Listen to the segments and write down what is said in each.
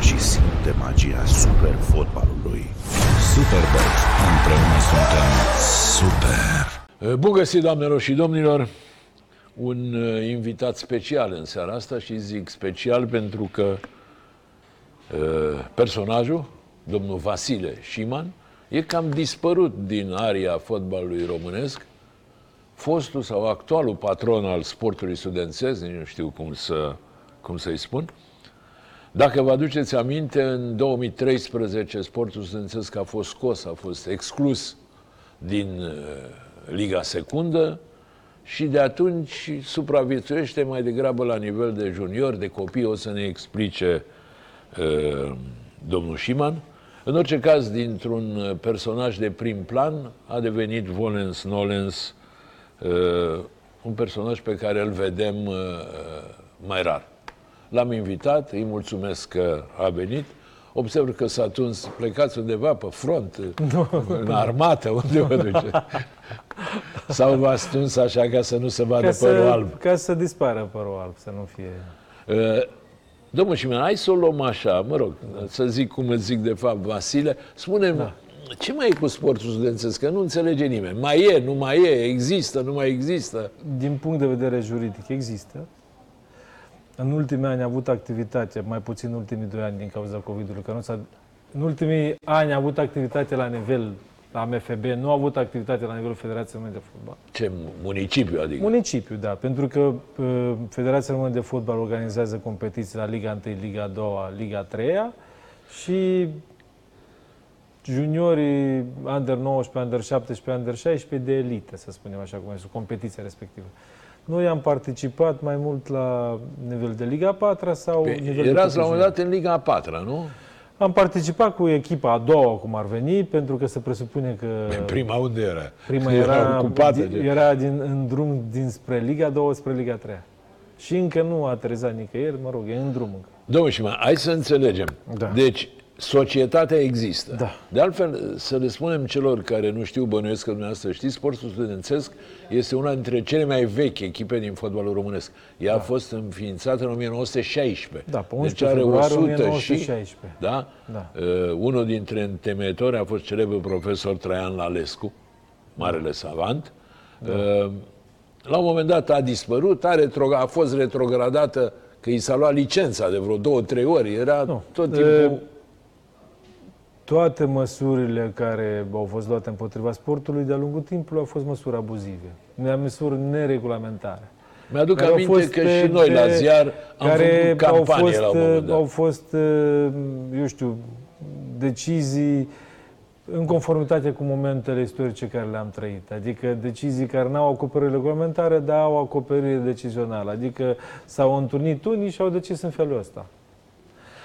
joacă și simte magia super fotbalului. Superbox. Împreună suntem Super! Bun găsit, doamnelor și domnilor! Un uh, invitat special în seara asta și zic special pentru că uh, personajul, domnul Vasile Șiman, e cam dispărut din aria fotbalului românesc. Fostul sau actualul patron al sportului studențesc, nici nu știu cum, să, cum să-i spun, dacă vă aduceți aminte, în 2013 sportul studențesc a fost scos, a fost exclus din uh, Liga Secundă și de atunci supraviețuiește mai degrabă la nivel de junior, de copii, o să ne explice uh, domnul Șiman. În orice caz, dintr-un personaj de prim plan, a devenit Volens Nolens uh, un personaj pe care îl vedem uh, mai rar. L-am invitat, îi mulțumesc că a venit. Observ că s-a tuns, plecați undeva pe front, nu. în armată, unde vă duce? Sau v-ați tuns așa ca să nu se vadă ca părul să, alb? Ca să dispară părul alb, să nu fie... Uh, Domnul Șimen, hai să o luăm așa, mă rog, să zic cum îți zic de fapt, Vasile. spune da. ce mai e cu sportul studențesc? Că nu înțelege nimeni. Mai e, nu mai e, există, nu mai există? Din punct de vedere juridic, există. În ultimii ani a avut activitate, mai puțin în ultimii doi ani din cauza COVID-ului, că nu s-a... În ultimii ani a avut activitate la nivel la MFB, nu a avut activitate la nivelul Federației Române de Fotbal. Ce municipiu, adică? Municipiu, da, pentru că uh, Federația Română de Fotbal organizează competiții la Liga 1, Liga 2, Liga 3 și juniorii under 19, under 17, under 16 de elită, să spunem așa cum este, competiția respectivă. Noi am participat mai mult la nivel de Liga 4 sau Pe, nivel Erați de la un moment dat în Liga 4, nu? Am participat cu echipa a doua, cum ar veni, pentru că se presupune că... Prima unde era? Prima era, era, ocupată, din, era din, în drum dinspre Liga 2 spre Liga 3. Și încă nu a aterizat nicăieri, mă rog, e în drum încă. Domnul Șiman, hai să înțelegem. Da. Deci, societatea există. Da. De altfel, să le spunem celor care nu știu, bănuiesc că dumneavoastră știți, sportul studențesc este una dintre cele mai vechi echipe din fotbalul românesc. Ea da. a fost înființată în 1916. Da, pe 11 deci are 100 1916. și... Da? da. Uh, unul dintre întemeitori a fost celebrul profesor Traian Lalescu, marele savant. Da. Uh, la un moment dat a dispărut, a, retro, a fost retrogradată că i s-a luat licența de vreo două, trei ori. Era nu. tot timpul... E toate măsurile care au fost luate împotriva sportului de-a lungul timpului au fost măsuri abuzive, măsuri neregulamentare. Mi-aduc aminte că pe, și noi la ziar am care făcut campanie au fost, la un moment dat. Au fost, eu știu, decizii în conformitate cu momentele istorice care le-am trăit. Adică decizii care n-au acoperire reglementară, dar au acoperire decizională. Adică s-au întâlnit unii și au decis în felul ăsta.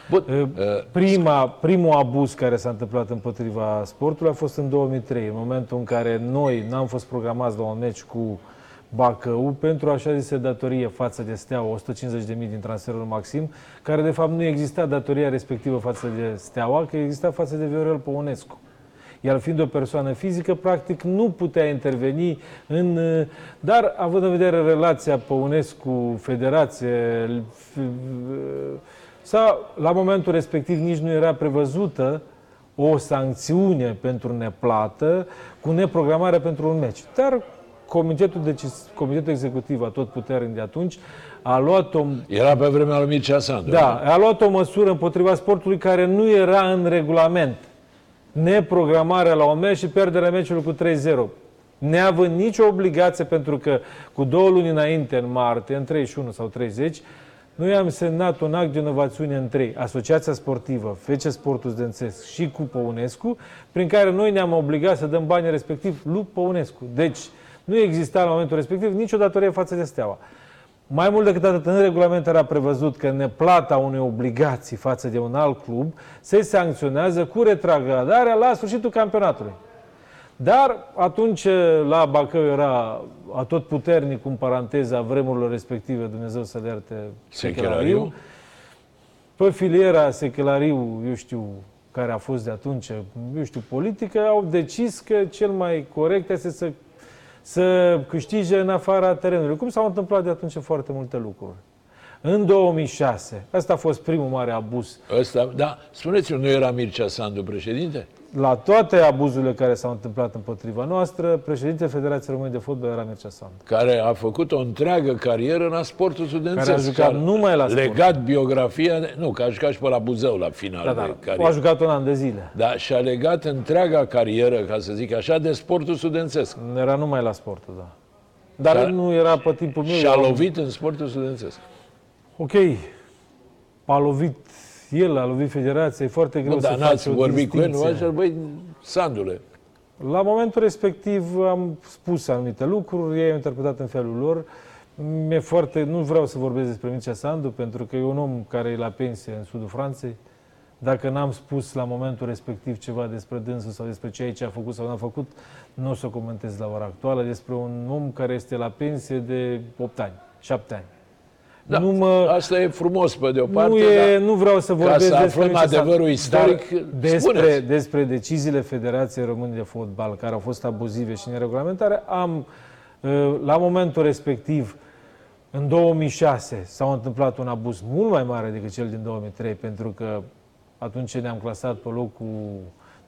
Bun. Prima, primul abuz care s-a întâmplat împotriva sportului a fost în 2003, în momentul în care noi n-am fost programați la un meci cu Bacău pentru așa zise datorie față de Steaua, 150.000 din transferul Maxim, care de fapt nu exista datoria respectivă față de Steaua, că exista față de Viorel Păunescu. El fiind o persoană fizică, practic nu putea interveni în... Dar, având în vedere relația Păunescu-Federație, sau la momentul respectiv nici nu era prevăzută o sancțiune pentru neplată cu neprogramare pentru un meci. Dar comitetul, decis, comitetul executiv a tot puternic de atunci a luat o... Era pe vremea lui Mircea Sandu. Da, a luat o măsură împotriva sportului care nu era în regulament. Neprogramarea la un meci și pierderea meciului cu 3-0. Neavând nicio obligație pentru că cu două luni înainte, în martie, în 31 sau 30, noi am semnat un act de inovațiune între Asociația Sportivă, Fece Sportul Zdențesc și cu Păunescu, prin care noi ne-am obligat să dăm banii respectiv lui Păunescu. Deci, nu exista la momentul respectiv nicio datorie față de Steaua. Mai mult decât atât, în regulament era prevăzut că neplata unei obligații față de un alt club se sancționează cu retrogradarea la sfârșitul campionatului. Dar atunci la Bacău era atot puternic, în paranteza vremurilor respective, Dumnezeu să le ierte, Sechelariu. Pe filiera Sechelariu, eu știu, care a fost de atunci, eu știu, politică, au decis că cel mai corect este să, să câștige în afara terenului. Cum s-au întâmplat de atunci foarte multe lucruri. În 2006, ăsta a fost primul mare abuz. Ăsta, da, spuneți-mi, nu era Mircea Sandu președinte? La toate abuzurile care s-au întâmplat împotriva noastră, președintele Federației Române de Fotbal era Mircea Sandu. Care a făcut o întreagă carieră în sportul studențesc. Care a jucat numai la sport. Legat biografia, de- nu, că a jucat și pe la Buzău la final Da, de da, a carieră. jucat un an de zile. Da, și a legat întreaga carieră, ca să zic așa, de sportul studențesc. Era numai la sportul, da. Dar Dar- nu era pe timpul meu. Și a eu- lovit în sportul studențesc. Ok, a lovit el, a lovit federația, e foarte greu Nu, să dar faci n-ați o vorbit cu el, nu distinție. așa, băi, Sandule, La momentul respectiv am spus anumite lucruri, ei au interpretat în felul lor. Mi-e foarte, nu vreau să vorbesc despre Mircea Sandu, pentru că e un om care e la pensie în sudul Franței. Dacă n-am spus la momentul respectiv ceva despre dânsul sau despre ceea ce a făcut sau n-a făcut, nu o să o comentez la ora actuală despre un om care este la pensie de 8 ani, 7 ani. Da, Nu mă- asta e frumos pe de o parte, nu, e, dar nu vreau să vorbesc să despre aflăm Mircea Sandu, adevărul istoric, dar despre, spuneți. despre deciziile Federației Române de Fotbal, care au fost abuzive și neregulamentare, am, uh, la momentul respectiv, în 2006, s-a întâmplat un abuz mult mai mare decât cel din 2003, pentru că atunci ne-am clasat pe locul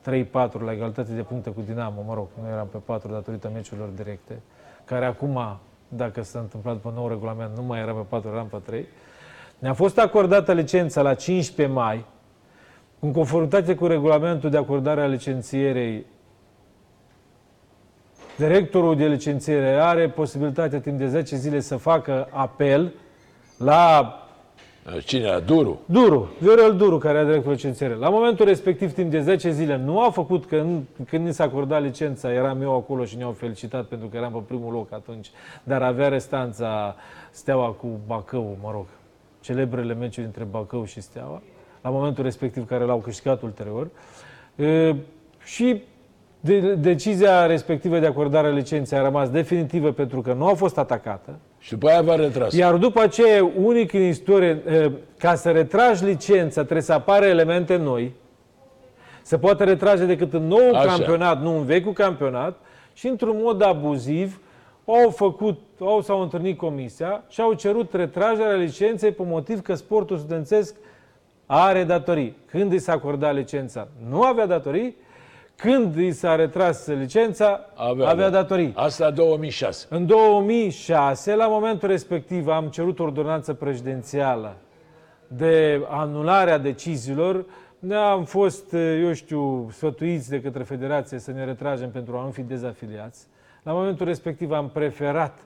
3-4 la egalitate de puncte cu Dinamo, mă rog, nu eram pe 4 datorită meciurilor directe, care acum, dacă s-a întâmplat pe nou regulament, nu mai eram pe 4, eram pe 3. Ne-a fost acordată licența la 15 mai, în conformitate cu regulamentul de acordare a licențierei, directorul de licențiere are posibilitatea timp de 10 zile să facă apel la cine era? Duru. Duru, Viorel Duru, care are dreptul licențiere. La momentul respectiv, timp de 10 zile, nu a făcut, că în, când ni s-a acordat licența, eram eu acolo și ne-au felicitat pentru că eram pe primul loc atunci, dar avea restanța Steaua cu Bacău, mă rog, celebrele meciuri între Bacău și Steaua, la momentul respectiv care l-au câștigat ulterior. E, și de, decizia respectivă de acordare a licenței a rămas definitivă pentru că nu a fost atacată. Și după aia v-a retras. Iar după aceea, e unic în istorie, eh, ca să retragi licența, trebuie să apară elemente noi. Se poate retrage decât în nou Așa. campionat, nu în vechiul campionat. Și într-un mod abuziv, au făcut, au, s-au întâlnit comisia și au cerut retragerea licenței pe motiv că sportul studențesc are datorii. Când i s-a acordat licența, nu avea datorii. Când i s-a retras licența, avea, avea datorii. Asta 2006. În 2006, la momentul respectiv, am cerut ordonanță prezidențială de anularea deciziilor. Ne-am fost, eu știu, sfătuiți de către Federație să ne retragem pentru a nu fi dezafiliați. La momentul respectiv am preferat,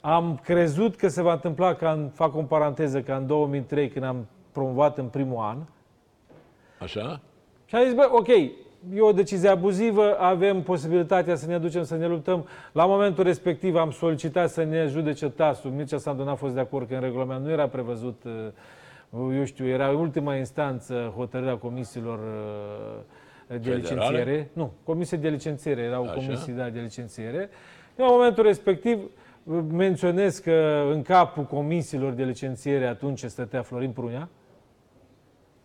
am crezut că se va întâmpla, ca în, fac o paranteză, ca în 2003, când am promovat în primul an, Așa? și am zis, bă, ok, e o decizie abuzivă, avem posibilitatea să ne ducem să ne luptăm. La momentul respectiv am solicitat să ne judece TAS-ul. Mircea Sandu n-a fost de acord că în regulament nu era prevăzut, uh, eu știu, era ultima instanță hotărârea comisiilor uh, de Federale? licențiere. Nu, comisie de licențiere, erau Așa. comisii da, de licențiere. La momentul respectiv uh, menționez că în capul comisiilor de licențiere atunci stătea Florin Prunea,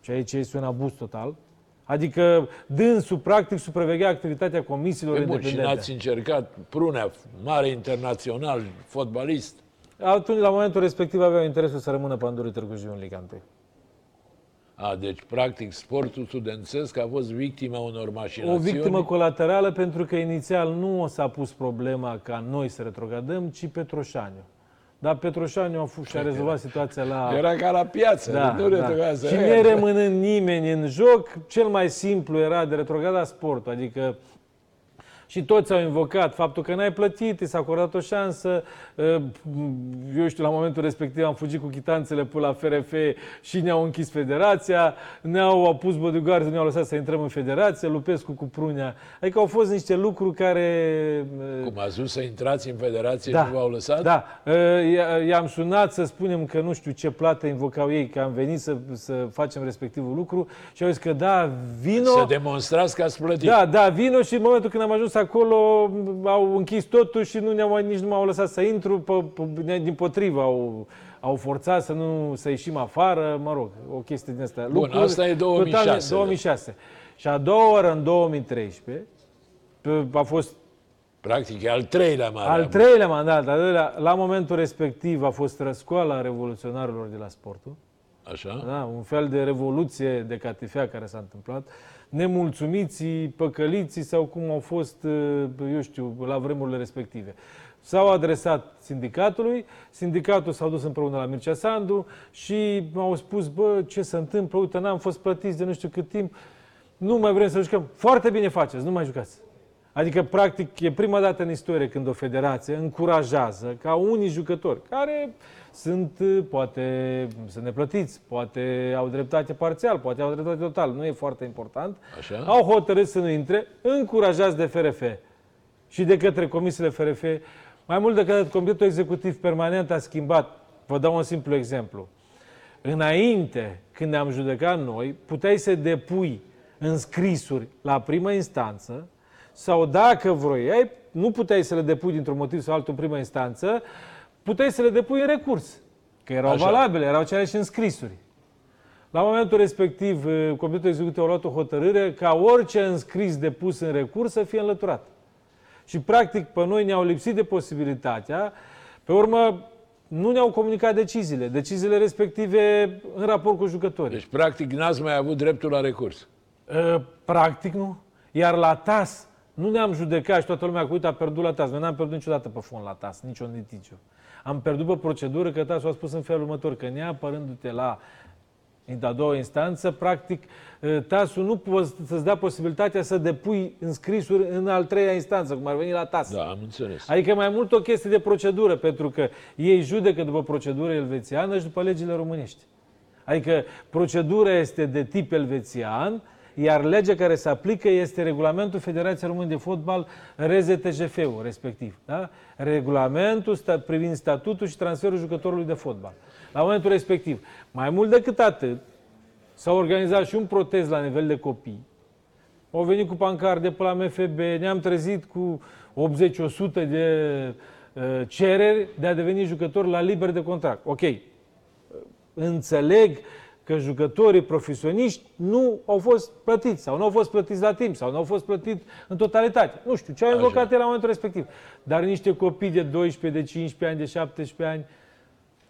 și aici este un abuz total. Adică dânsul, practic, supraveghea activitatea comisiilor Pe bun, și independente. n-ați încercat Prunea, mare internațional, fotbalist. Atunci, la momentul respectiv, aveau interesul să rămână Pandurii Târgu Jiu în Liga 1. A, deci, practic, sportul studențesc a fost victima unor mașinațiuni. O victimă colaterală pentru că inițial nu s-a pus problema ca noi să retrogradăm, ci Petroșaniu. Dar Petroșaniu a fost și a rezolvat situația la... Era ca la piață, Da, nu da. retrogrează. Și neremânând nimeni în joc, cel mai simplu era de retrograda sportul. Adică și toți au invocat faptul că n-ai plătit, i s-a acordat o șansă. Uh, Eu știu, la momentul respectiv am fugit cu chitanțele până la FRF și ne-au închis federația, ne-au apus bodyguards, ne-au lăsat să intrăm în federație, Lupescu cu Prunea. Adică au fost niște lucruri care... uh, Cum ați vrut să intrați în federație și nu v-au lăsat? Da. Uh, i- I-am sunat să spunem că nu știu ce plată invocau ei, că am venit să, să facem respectivul lucru și au zis că da, vino. Să demonstrați că ați plătit. Da, da, vino și în momentul când am ajuns acolo au închis totul și nu ne-au, nici nu m-au lăsat să intru, pe, pe, din potrivă au, au forțat să nu să ieșim afară, mă rog, o chestie din asta. Bun, asta e 2006, Total, 2006. Și a doua oară, în 2013, pe- a fost Practic, e al treilea mare. Al treilea mandat, al doilea, la momentul respectiv a fost răscoala revoluționarilor de la sportul. Așa? Da, un fel de revoluție de catifea care s-a întâmplat. Nemulțumiții, păcăliții sau cum au fost, uh, eu știu, la vremurile respective. S-au adresat sindicatului, sindicatul s-a dus împreună la Mircea Sandu și au spus, bă, ce se întâmplă, uite, n-am fost plătiți de nu știu cât timp, nu mai vrem să jucăm. Foarte bine faceți, nu mai jucați. Adică, practic, e prima dată în istorie când o federație încurajează ca unii jucători care sunt, poate, sunt neplătiți, poate au dreptate parțial, poate au dreptate total, nu e foarte important, Așa. au hotărât să nu intre, încurajați de FRF și de către comisiile FRF, mai mult decât atât, Comitetul Executiv Permanent a schimbat, vă dau un simplu exemplu, înainte, când ne-am judecat noi, puteai să depui înscrisuri la primă instanță sau dacă vroiai, nu puteai să le depui dintr-un motiv sau altul în primă instanță, puteai să le depui în recurs, că erau Așa. valabile, erau aceleași înscrisuri. La momentul respectiv, eh, Comitetul Executiv a luat o hotărâre ca orice înscris depus în recurs să fie înlăturat. Și, practic, pe noi ne-au lipsit de posibilitatea, pe urmă, nu ne-au comunicat deciziile, deciziile respective în raport cu jucătorii. Deci, practic, n-ați mai avut dreptul la recurs. Uh, Practic nu. Iar la TAS nu ne-am judecat și toată lumea cu uite a pierdut la TAS. Noi n-am pierdut niciodată pe fond la TAS, niciun litigiu. Am pierdut pe procedură că TAS a spus în felul următor, că neapărându-te la a doua instanță, practic, uh, TAS-ul nu poate să-ți dea posibilitatea să depui înscrisuri în al treia instanță, cum ar veni la TAS. Da, am înțeles. Adică e mai mult o chestie de procedură, pentru că ei judecă după procedură elvețiană și după legile românești. Adică procedura este de tip elvețian, iar legea care se aplică este regulamentul Federației Române de Fotbal, RZTJF-ul respectiv. Da? Regulamentul sta- privind statutul și transferul jucătorului de fotbal. La momentul respectiv, mai mult decât atât, s-a organizat și un protest la nivel de copii. Au venit cu pancarde pe la MFB, ne-am trezit cu 80-100 de uh, cereri de a deveni jucători la liber de contract. Ok, înțeleg că jucătorii profesioniști nu au fost plătiți sau nu au fost plătiți la timp sau nu au fost plătiți în totalitate. Nu știu ce au invocat ei la momentul respectiv. Dar niște copii de 12, de 15 ani, de 17 ani,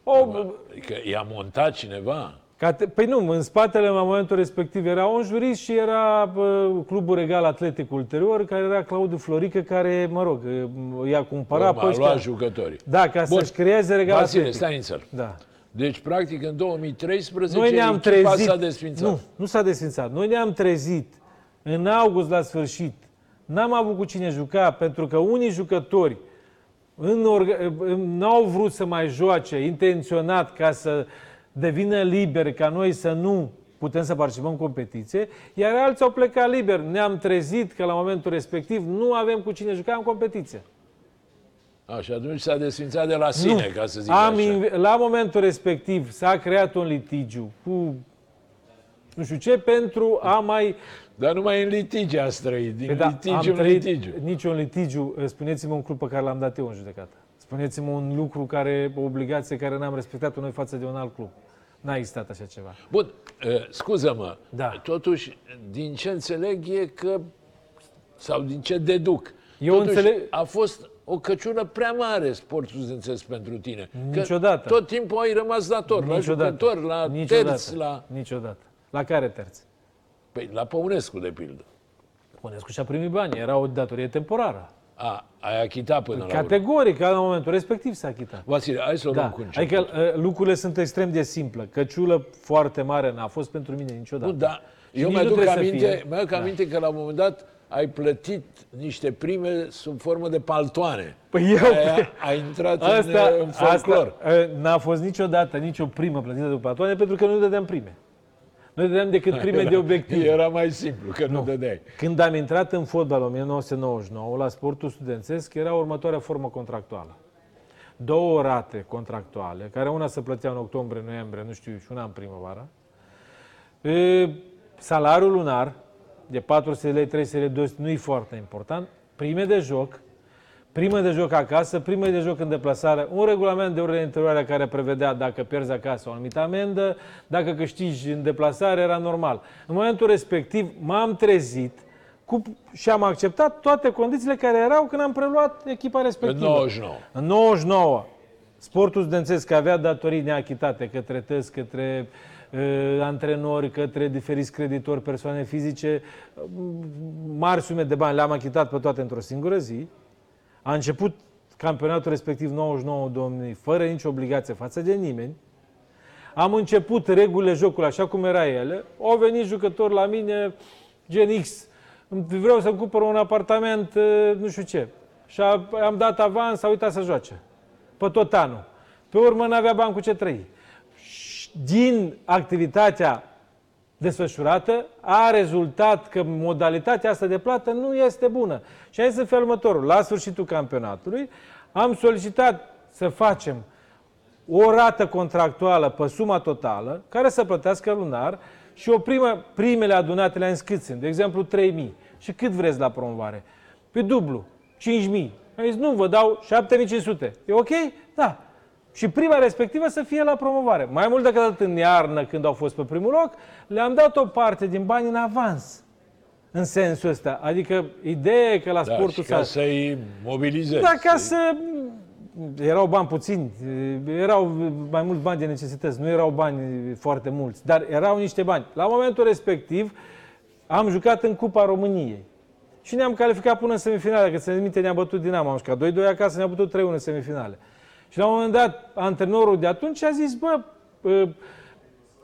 au, Adică i-a montat cineva? Cate- Păi nu, în spatele, la momentul respectiv, era un jurist și era bă, Clubul Regal Atletic ulterior, care era Claudiu Florică, care, mă rog, i-a cumpărat pe a ăștia. luat jucătorii. Da, ca Bun. să-și creeze Regal Vasile, Atletic. stai nițel. Da. Deci, practic, în 2013, Noi ne-am echipa trezit. s-a desfințat. Nu, nu s-a desfințat. Noi ne-am trezit în august la sfârșit. N-am avut cu cine juca, pentru că unii jucători în orga- n-au vrut să mai joace intenționat ca să devină liberi, ca noi să nu putem să participăm în competiție, iar alții au plecat liber. Ne-am trezit că la momentul respectiv nu avem cu cine juca în competiție. A, și atunci s-a desfințat de la sine, ca să zic Am așa. inv- la momentul respectiv s-a creat un litigiu cu nu știu ce pentru a mai Dar numai în litigi a trăit, din Păi da, litigiu am în trăit litigiu. niciun litigiu. Spuneți-mă un club pe care l-am dat eu în judecată. Spuneți-mă un lucru care, o obligație care n-am respectat-o noi față de un alt club. N-a existat așa ceva. Bun, uh, scuză-mă, Da. totuși, din ce înțeleg e că, sau din ce deduc, Eu totuși, înțeleg- a fost o căciulă prea mare sportul studențesc pentru tine. Că Niciodată. tot timpul ai rămas dator, la jucător, la Niciodată. terți, la... Niciodată. La care terți? Păi, la Păunescu, de pildă. Punescu și-a primit bani. Era o datorie temporară. A, ai achitat până la urmă. Categoric, la momentul respectiv s-a achitat. Vasile, hai să o luăm Da. cu început. Adică uh, lucrurile sunt extrem de simple. Căciulă foarte mare n-a fost pentru mine niciodată. Bun, da. Și Eu nici nu mi-aduc trebuie să aminte, fie. mi-aduc aminte că la un moment dat ai plătit niște prime sub formă de paltoane. Păi eu- Aia, a intrat Asta, în, în folclor. asta uh, n-a fost niciodată nicio primă plătită după atoane pentru că nu dădeam prime. Noi dădeam decât prime de obiectiv. Era mai simplu, că nu, nu dădeai. Când am intrat în fotbal în 1999, la sportul studențesc, era următoarea formă contractuală. Două rate contractuale, care una se plătea în octombrie, noiembrie, nu știu, și una în primăvară. E, salariul lunar de 400 de lei, 300 de lei, 200 nu e foarte important. Prime de joc, prime de joc acasă, prime de joc în deplasare, un regulament de ordine interioară care prevedea dacă pierzi acasă o anumită amendă, dacă câștigi în deplasare era normal. În momentul respectiv m-am trezit cu, și am acceptat toate condițiile care erau când am preluat echipa În respectivă. 99. În 99, sportul studențesc avea datorii neachitate către tăți, către uh, antrenori, către diferiți creditori, persoane fizice, uh, mari sume de bani, le-am achitat pe toate într-o singură zi. A început campionatul respectiv 99-2000 fără nicio obligație față de nimeni. Am început regulile jocului așa cum era ele. Au venit jucători la mine, gen X. Vreau să-mi cumpăr un apartament, uh, nu știu ce. Și a- am dat avans, a uitat să joace. Pe tot anul. Pe urmă n-avea bani cu ce trăi. Și Din activitatea desfășurată a rezultat că modalitatea asta de plată nu este bună. Și aici să fie următorul. La sfârșitul campionatului am solicitat să facem o rată contractuală pe suma totală, care să plătească lunar și o primă, primele adunate le-am scris, de exemplu 3.000. Și cât vreți la promovare? Pe dublu, 5.000. Am zis, nu, vă dau 7.500. E ok? Da. Și prima respectivă să fie la promovare. Mai mult decât atât în iarnă, când au fost pe primul loc, le-am dat o parte din bani în avans. În sensul ăsta. Adică ideea e că la Da, sportul și ca să-i mobilizezi. da, ca să... Erau bani puțini, erau mai mulți bani de necesități, nu erau bani foarte mulți, dar erau niște bani. La momentul respectiv am jucat în Cupa României și ne-am calificat până în semifinale, că se minte ne-a bătut Dinamo, am jucat 2-2 acasă, ne-a bătut 3-1 în semifinale. Și la un moment dat, antrenorul de atunci a zis, bă, ă,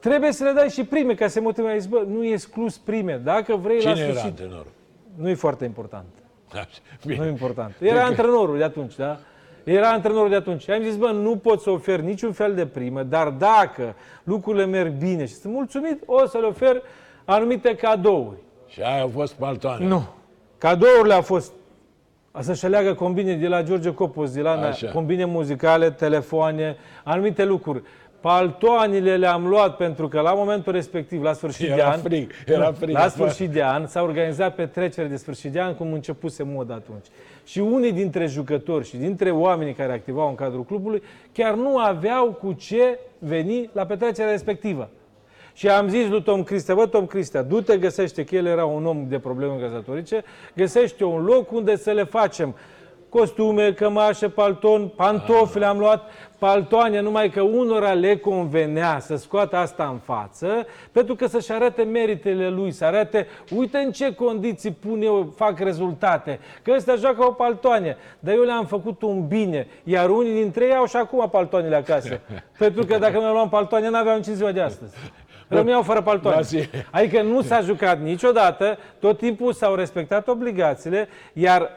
trebuie să le dai și prime, ca să se motive. A zis, bă, nu e exclus prime, dacă vrei la Cine era sfârșit. antrenorul? Nu e foarte important. Așa, Nu e Bine. important. Era antrenorul de atunci, da? Era antrenorul de atunci. Am zis, bă, nu pot să ofer niciun fel de primă, dar dacă lucrurile merg bine și sunt mulțumit, o să le ofer anumite cadouri. Și aia au fost paltoane. Nu. Cadourile au fost să-și aleagă combine de la George Copos, de la mea, Așa. combine muzicale, telefoane, anumite lucruri. Paltoanile le-am luat pentru că la momentul respectiv, la sfârșit Era de an, frig, era frig la afară. sfârșit de an s-a organizat petrecere de sfârșit de an cum începuse mod atunci. Și unii dintre jucători și dintre oamenii care activau în cadrul clubului chiar nu aveau cu ce veni la petrecerea respectivă. Și am zis lui Tom Cristea, bă, Tom Cristea, du-te, găsește, că el era un om de probleme organizatorice, găsește un loc unde să le facem. Costume, cămașe, palton, pantofi le-am luat, paltoane, numai că unora le convenea să scoată asta în față, pentru că să-și arate meritele lui, să arate, uite în ce condiții pun eu, fac rezultate, că ăsta joacă o paltoane, dar eu le-am făcut un bine, iar unii dintre ei au și acum paltoanele acasă, pentru că dacă nu luam paltoane, n-aveau nici în ziua de astăzi. Rămâneau fără paltoane. Vasie. Adică nu s-a jucat niciodată, tot timpul s-au respectat obligațiile, iar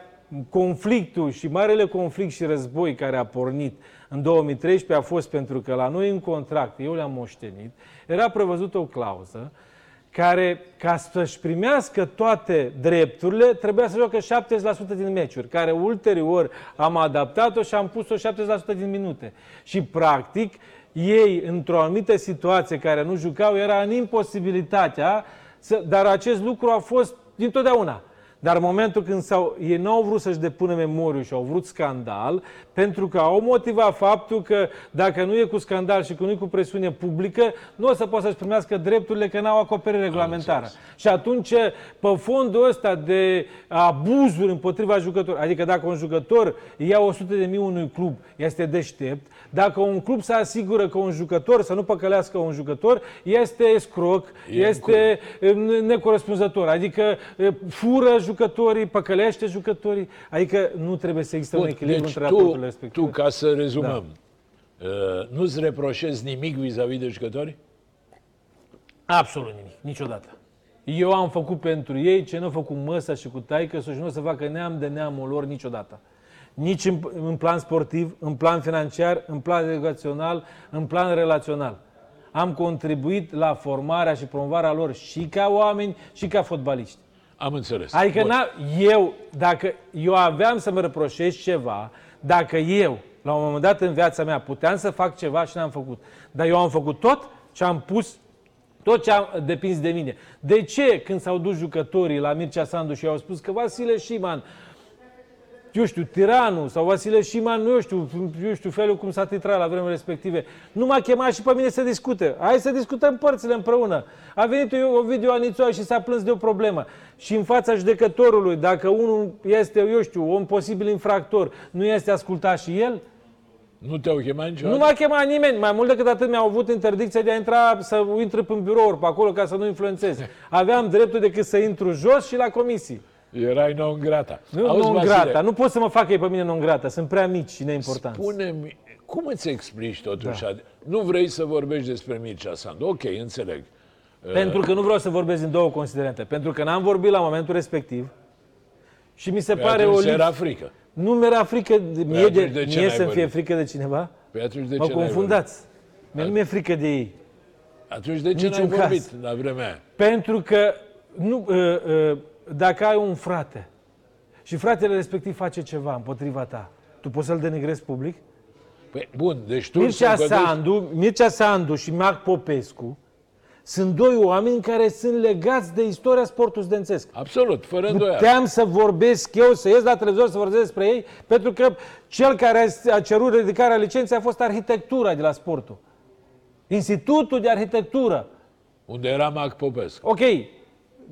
conflictul și marele conflict și război care a pornit în 2013 a fost pentru că la noi în contract, eu le-am moștenit, era prevăzută o clauză care, ca să-și primească toate drepturile, trebuia să joacă 70% din meciuri, care ulterior am adaptat-o și am pus-o 70% din minute. Și, practic, ei, într-o anumită situație care nu jucau, era în imposibilitatea, să, dar acest lucru a fost dintotdeauna. Dar în momentul când s-au, ei nu au vrut să-și depună memoriu și au vrut scandal, pentru că au motivat faptul că dacă nu e cu scandal și că nu e cu presiune publică, nu o să poată să-și primească drepturile că n-au acoperire regulamentară. Și atunci, pe fondul ăsta de abuzuri împotriva jucătorilor, adică dacă un jucător ia 100 de mii unui club, este deștept, dacă un club se asigură că un jucător, să nu păcălească un jucător, este escroc, E este e, necorespunzător, adică e, fură jucătorii, păcălește jucătorii, adică nu trebuie să existe un Bun, echilibru deci între tu, raporturile respective. tu, ca să rezumăm, uh, nu-ți reproșezi nimic vis-a-vis de jucători? Absolut nimic, niciodată. Eu am făcut pentru ei ce nu a făcut măsa și cu taică și nu o să facă neam de neamul lor niciodată. Nici în, în plan sportiv, în plan financiar, în plan educațional, în plan relațional. Am contribuit la formarea și promovarea lor și ca oameni și ca fotbaliști. Am înțeles. Adică Bun. n eu, dacă eu aveam să mă reproșez ceva, dacă eu, la un moment dat în viața mea, puteam să fac ceva și n-am făcut. Dar eu am făcut tot ce am pus, tot ce am depins de mine. De ce când s-au dus jucătorii la Mircea Sandu și au spus că Vasile Șiman, eu știu, Tiranu sau Vasile Șiman, nu eu știu, eu știu felul cum s-a titrat la vremuri respective. Nu m-a chemat și pe mine să discute. Hai să discutăm părțile împreună. A venit o video Anițoa și s-a plâns de o problemă. Și în fața judecătorului, dacă unul este, eu știu, un posibil infractor, nu este ascultat și el, Nu te-au chemat niciodată? nu m-a chemat nimeni. Mai mult decât atât mi-au avut interdicția de a intra, să intru în birouri pe acolo ca să nu influențez. Aveam dreptul decât să intru jos și la comisii. Erai non grata. Nu Auzi, non Vasile, grata. Nu pot să mă facă ei pe mine non grata. Sunt prea mici și neimportanți. Spune-mi, cum îți explici totuși? Da. ad- Nu vrei să vorbești despre Mircea Sandu. Ok, înțeleg. Pentru că nu vreau să vorbesc din două considerente. Pentru că n-am vorbit la momentul respectiv și mi se Pe pare o atunci lipsă. era frică. Nu mi-era frică, de, mie, atunci de, de ce mie n-ai să-mi fie vorbit? frică de cineva? Păi atunci de Mă ce n-ai confundați. Mie nu mi-e frică de ei. vorbit? Atunci de ce n-ai Niciun vorbit caz. la vremea aia? Pentru că nu, uh, uh, dacă ai un frate și fratele respectiv face ceva împotriva ta, tu poți să-l denigrezi public? Păi, bun, deci tu Mircea să Sandu, Mircea Sandu și Marc Popescu sunt doi oameni care sunt legați de istoria sportului studențesc. Absolut, fără îndoială. Puteam să vorbesc eu, să ies la televizor să vorbesc despre ei, pentru că cel care a- a cerut ridicarea licenței a fost arhitectura de la sportul. Institutul de Arhitectură. Unde era Mac Popescu. Ok,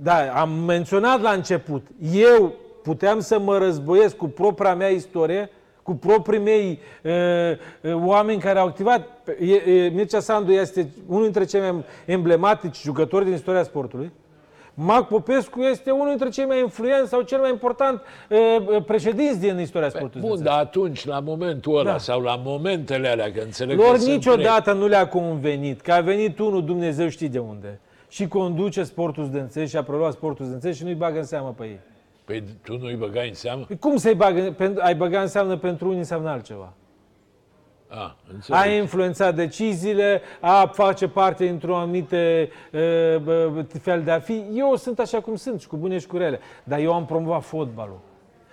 da, am menționat la început. Eu puteam să mă războiesc cu propria mea istorie, cu proprii mei uh, uh, oameni care au activat. E, e, Mircea Sandu este unul dintre cei mai emblematici jucători din istoria sportului. Mac Popescu este unul dintre cei mai influenți sau cel mai important uh, uh, președinți din istoria sportului. Bun, dar atunci, la momentul ăla, Da. sau la momentele alea, că înțeleg Lor că sunt niciodată nu le-a convenit, că a venit unul, Dumnezeu știe de unde, și conduce sportul studențesc și a preluat sportul studențesc și nu-i bagă în seamă pe ei. trei. Păi tu nu-i băgai în seamă? Păi Cum să-i bagă? Pentru, ai băga înseamnă pentru unii înseamnă altceva. A, înțeleg. A influențat deciziile, a face parte dintr-o anumite uh, bă, fel de a fi. Eu sunt așa cum sunt, și cu bune și cu rele. Dar eu am promovat fotbalul.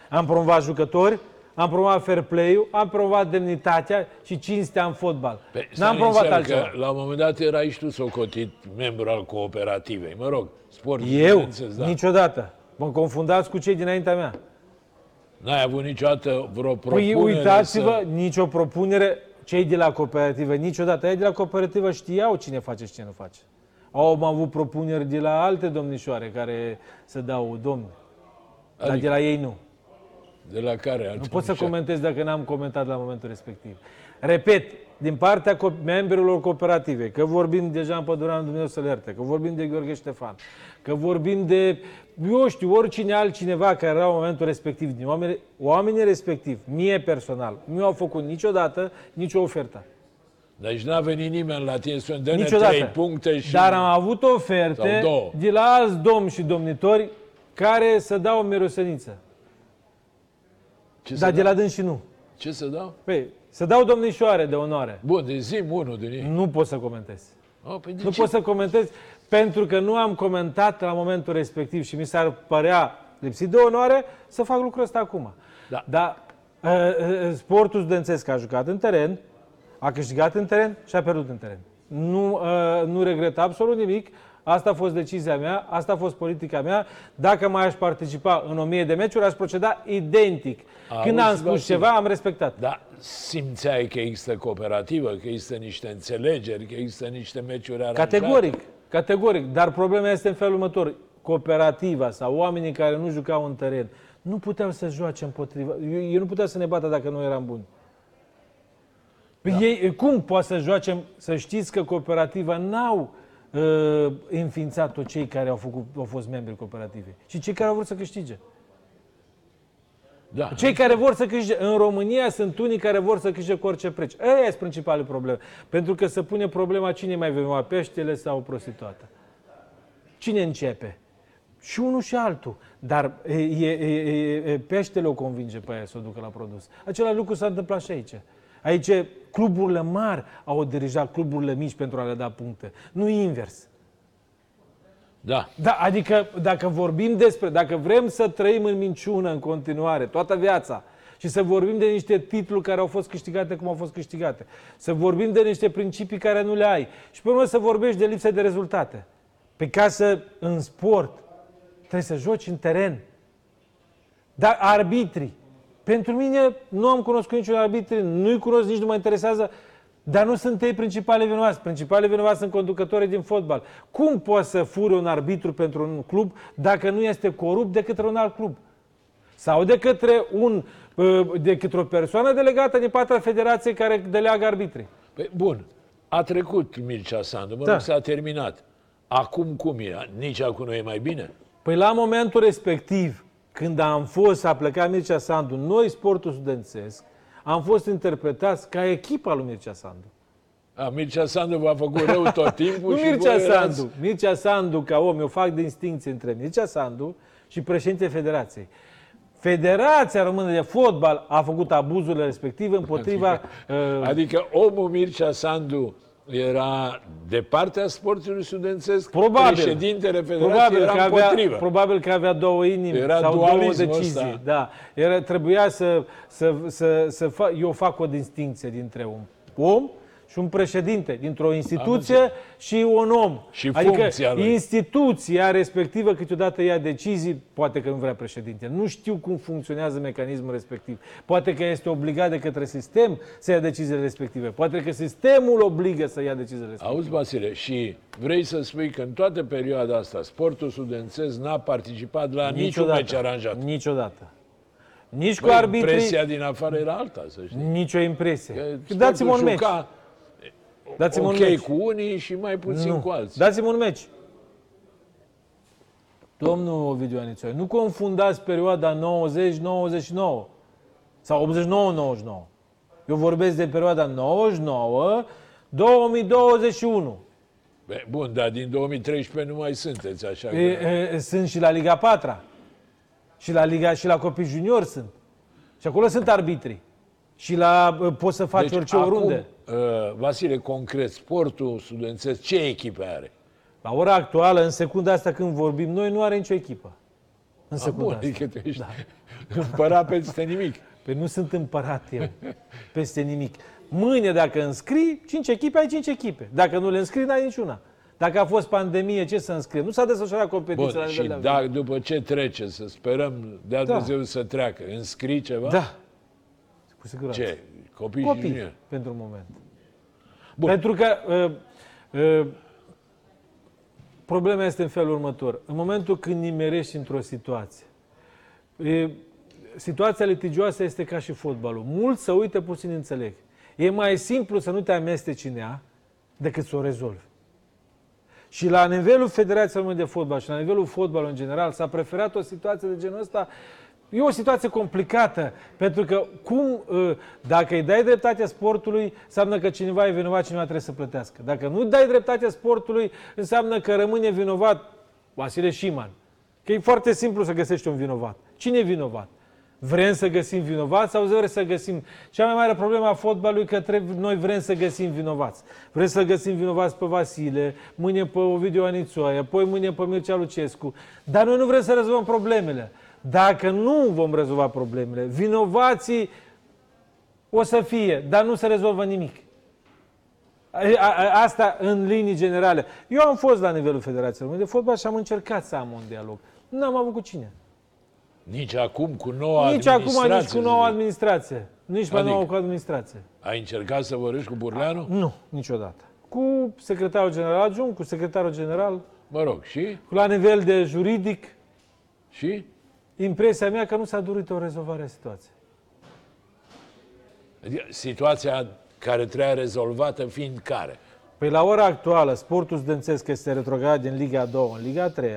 Am promovat jucători, am promovat fair play-ul, am promovat demnitatea și cinstea în fotbal. Păi, N-am stai promovat inițial altceva. Că, la un moment dat erai și tu socotit membru al cooperativei. Mă rog, sport. Eu? studențesc, Da. Niciodată. Mă confundați cu cei dinaintea mea. N-ai avut niciodată vreo propunere Păi uitați-vă, Să... nicio propunere, cei de la cooperativă, niciodată. Ei de la cooperativă știau cine face și cine nu face. Au avut propuneri de la alte domnișoare care să dau domni. Dar Adică? de la ei nu. De la care? Nu pot să comentez dacă n-am comentat la momentul respectiv. Repet, din partea co- membrilor cooperative, că vorbim de Jean Păduran, Dumnezeu să-l ierte, că vorbim de Gheorghe Ștefan, că vorbim de, eu știu, oricine altcineva care era în momentul respectiv, din oameni, oamenii respectiv, mie personal, nu mi-au făcut niciodată nicio ofertă. Deci n-a venit nimeni la tine să spune, dă-ne Niciodată. trei puncte și... Dar am avut Sau oferte două. de la alți domni și domnitori care să dau o mirosăniță. Ce să Dar de dau? la dâns și nu. Ce să dau? Păi, să dau domnișoare de onoare. Bun, de zi unul din ei. Nu pot să comentez. Oh, păi de Nu ce? pot să comentez pentru că nu am comentat la momentul respectiv și mi s-ar părea lipsit de onoare să fac lucrul ăsta acum. Da. Dar uh, uh, sportul studențesc a jucat în teren, a câștigat în teren și a pierdut în teren. Nu, uh, nu regret absolut nimic. Asta a fost decizia mea, asta a fost politica mea. Dacă mai aș participa în o mie de meciuri, aș proceda identic. Când Auzi, am spus Vasile. ceva, am respectat. Da, simțeai că există cooperativă, că există niște înțelegeri, că există niște meciuri aranjate? Categoric, categoric. Dar problema este în felul următor. Cooperativa sau oamenii care nu jucau în teren nu puteau să joace împotriva. Eu, eu nu puteau să ne bată dacă nu eram buni. Da. Ei, cum poate să joace, să știți că cooperativa n-au uh, înființat-o cei care au, făcut, au fost membri cooperativei și cei care au vrut să câștige. Da. Cei care vor să câștige. În România sunt unii care vor să câștige cu orice preț. Aia sunt principalele probleme. Pentru că se pune problema cine mai vine, peștele sau prostituata. Cine începe? Și unul și altul. Dar e, e, e, e, peștele o convinge pe aia să o ducă la produs. Același lucru s-a întâmplat și aici. Aici cluburile mari au dirijat cluburile mici pentru a le da puncte. Nu invers. Da. Da, adică dacă vorbim despre, dacă vrem să trăim în minciună în continuare, toată viața, și să vorbim de niște titluri care au fost câștigate cum au fost câștigate, să vorbim de niște principii care nu le ai și pe urmă să vorbești de lipsă de rezultate. Pe ca să, în sport, trebuie să joci în teren. Dar arbitrii, Pentru mine nu am cunoscut niciun arbitru, nu-i cunosc, nici nu mă interesează, dar nu sunt ei principale vinovați. Principale vinovați sunt conducătorii din fotbal. Cum poți să furi un arbitru pentru un club dacă nu este corupt de către un alt club? Sau de către, un, uh, de către o persoană delegată din partea federației care deleagă arbitrii? Păi, bun, a trecut Mircea Sandu, mă Da. rog, s-a terminat. Acum cum e? Nici acum nu e mai bine? Păi la momentul respectiv, când am fost, a plecat Mircea Sandu, noi, sportul studențesc, am fost interpretați ca echipa lui Mircea Sandu. A, Mircea Sandu v-a făcut rău tot timpul Nu și Mircea voi erați- Sandu. Mircea Sandu, ca om, eu fac distinție între Mircea Sandu și președintele Federației. Federația Română de Fotbal a făcut abuzurile respective împotriva... uh, Adică omul Mircea Sandu era de partea sportului studențesc, Probabil. președintele federației Probabil era că, avea, împotrivă. probabil că avea două inimi Era sau două dualismul decizii. ăsta. Da. Era, trebuia să, să, să, să fac, eu fac o distinție dintre un om și un președinte, dintr-o instituție și un om. Și adică funcția lui. instituția respectivă câteodată ia decizii, poate că nu vrea președinte. Nu știu cum funcționează mecanismul respectiv. Poate că este obligat de către sistem să ia deciziile respective. Poate că sistemul obligă să ia deciziile respective. Auzi, Vasile, și vrei să spui că în toată perioada asta sportul studențesc n-a participat la niciun meci aranjat. Niciodată. Nici cu Băi, arbitrii, Impresia din afară era alta, să știi. nicio impresie. Că Dați-mi un sportul meci. Juca Dați-mi ok un meci. cu unii și mai puțin Nu. cu alții. Dați-mi un meci. Domnul Ovidiu Anițoi, nu confundați perioada 90-99 sau 89-99. Eu vorbesc de perioada 99-2021. Bă, Bun, dar din 2013 nu mai sunteți, așa că... E, e, sunt și la Liga 4 și la Liga și la copii junior sunt. Și acolo sunt arbitri. Și la e, poți să faci orice oriunde. Acum, uh, Vasile, concret, sportul studențesc, ce echipe are? La ora actuală, în secunda asta când vorbim noi, nu are nicio echipă. În Ah, secunda bun, asta. adică tu ești da. împărat peste nimic. Păi nu sunt împărat eu peste nimic. Mâine, dacă înscrii, 5 echipe, ai 5 echipe. Dacă nu le înscrii, n-ai niciuna. Dacă a fost pandemie, ce să înscrie? Nu s-a desfășurat competiția la Bun, și nivel de da, după ce trece, să sperăm de Da. Dumnezeu să treacă, înscrii ceva? Da. Cu siguranță. Ce? Copii, și Copii, juniori? pentru moment. Bun. Pentru că uh, uh, problema este în felul următor. În momentul când nimerești într-o situație, e, situația litigioasă este ca și fotbalul. Mulți să uite, puțin înțeleg. E mai simplu să nu te amesteci în ea decât să o rezolvi. Și la nivelul Federației Române de Fotbal și la nivelul fotbalului în general s-a preferat o situație de genul ăsta. E o situație complicată, pentru că cum, ă, dacă îi dai dreptatea sportului, înseamnă că cineva e vinovat, cineva trebuie să plătească. Dacă nu dai dreptatea sportului, înseamnă că rămâne vinovat Vasile Șiman. Că e foarte simplu să găsești un vinovat. Cine e vinovat? Vrem să găsim vinovați sau vrem să găsim... Cea mai mare problemă a fotbalului că trebuie, noi vrem să găsim vinovați. Vrem să găsim vinovați pe Vasile, mâine pe Ovidiu Anițoaia, apoi mâine pe Mircea Lucescu. Dar noi nu vrem să rezolvăm problemele. Dacă nu vom rezolva problemele, vinovații o să fie, dar nu se rezolvă nimic. A- a- Asta în linii generale. Eu am fost la nivelul Federației Române de Fotbal și am încercat să am un dialog. Nu am avut cu cine. Nici acum cu noua Nici acum, nici administrație, cu noua zic. administrație. Nici mai Adică? nouă cu administrație. Ai încercat să vorbești cu Burleanu? Nu, niciodată. Cu secretarul general adjunct, cu secretarul general, Mă rog, și? la nivel de juridic, Și? Impresia mea că nu s-a dorit o rezolvare a situației. Adică situația care trebuia rezolvată fiind care? Păi la ora actuală, sportul studențesc este retrogradat din Liga a 2 în Liga a 3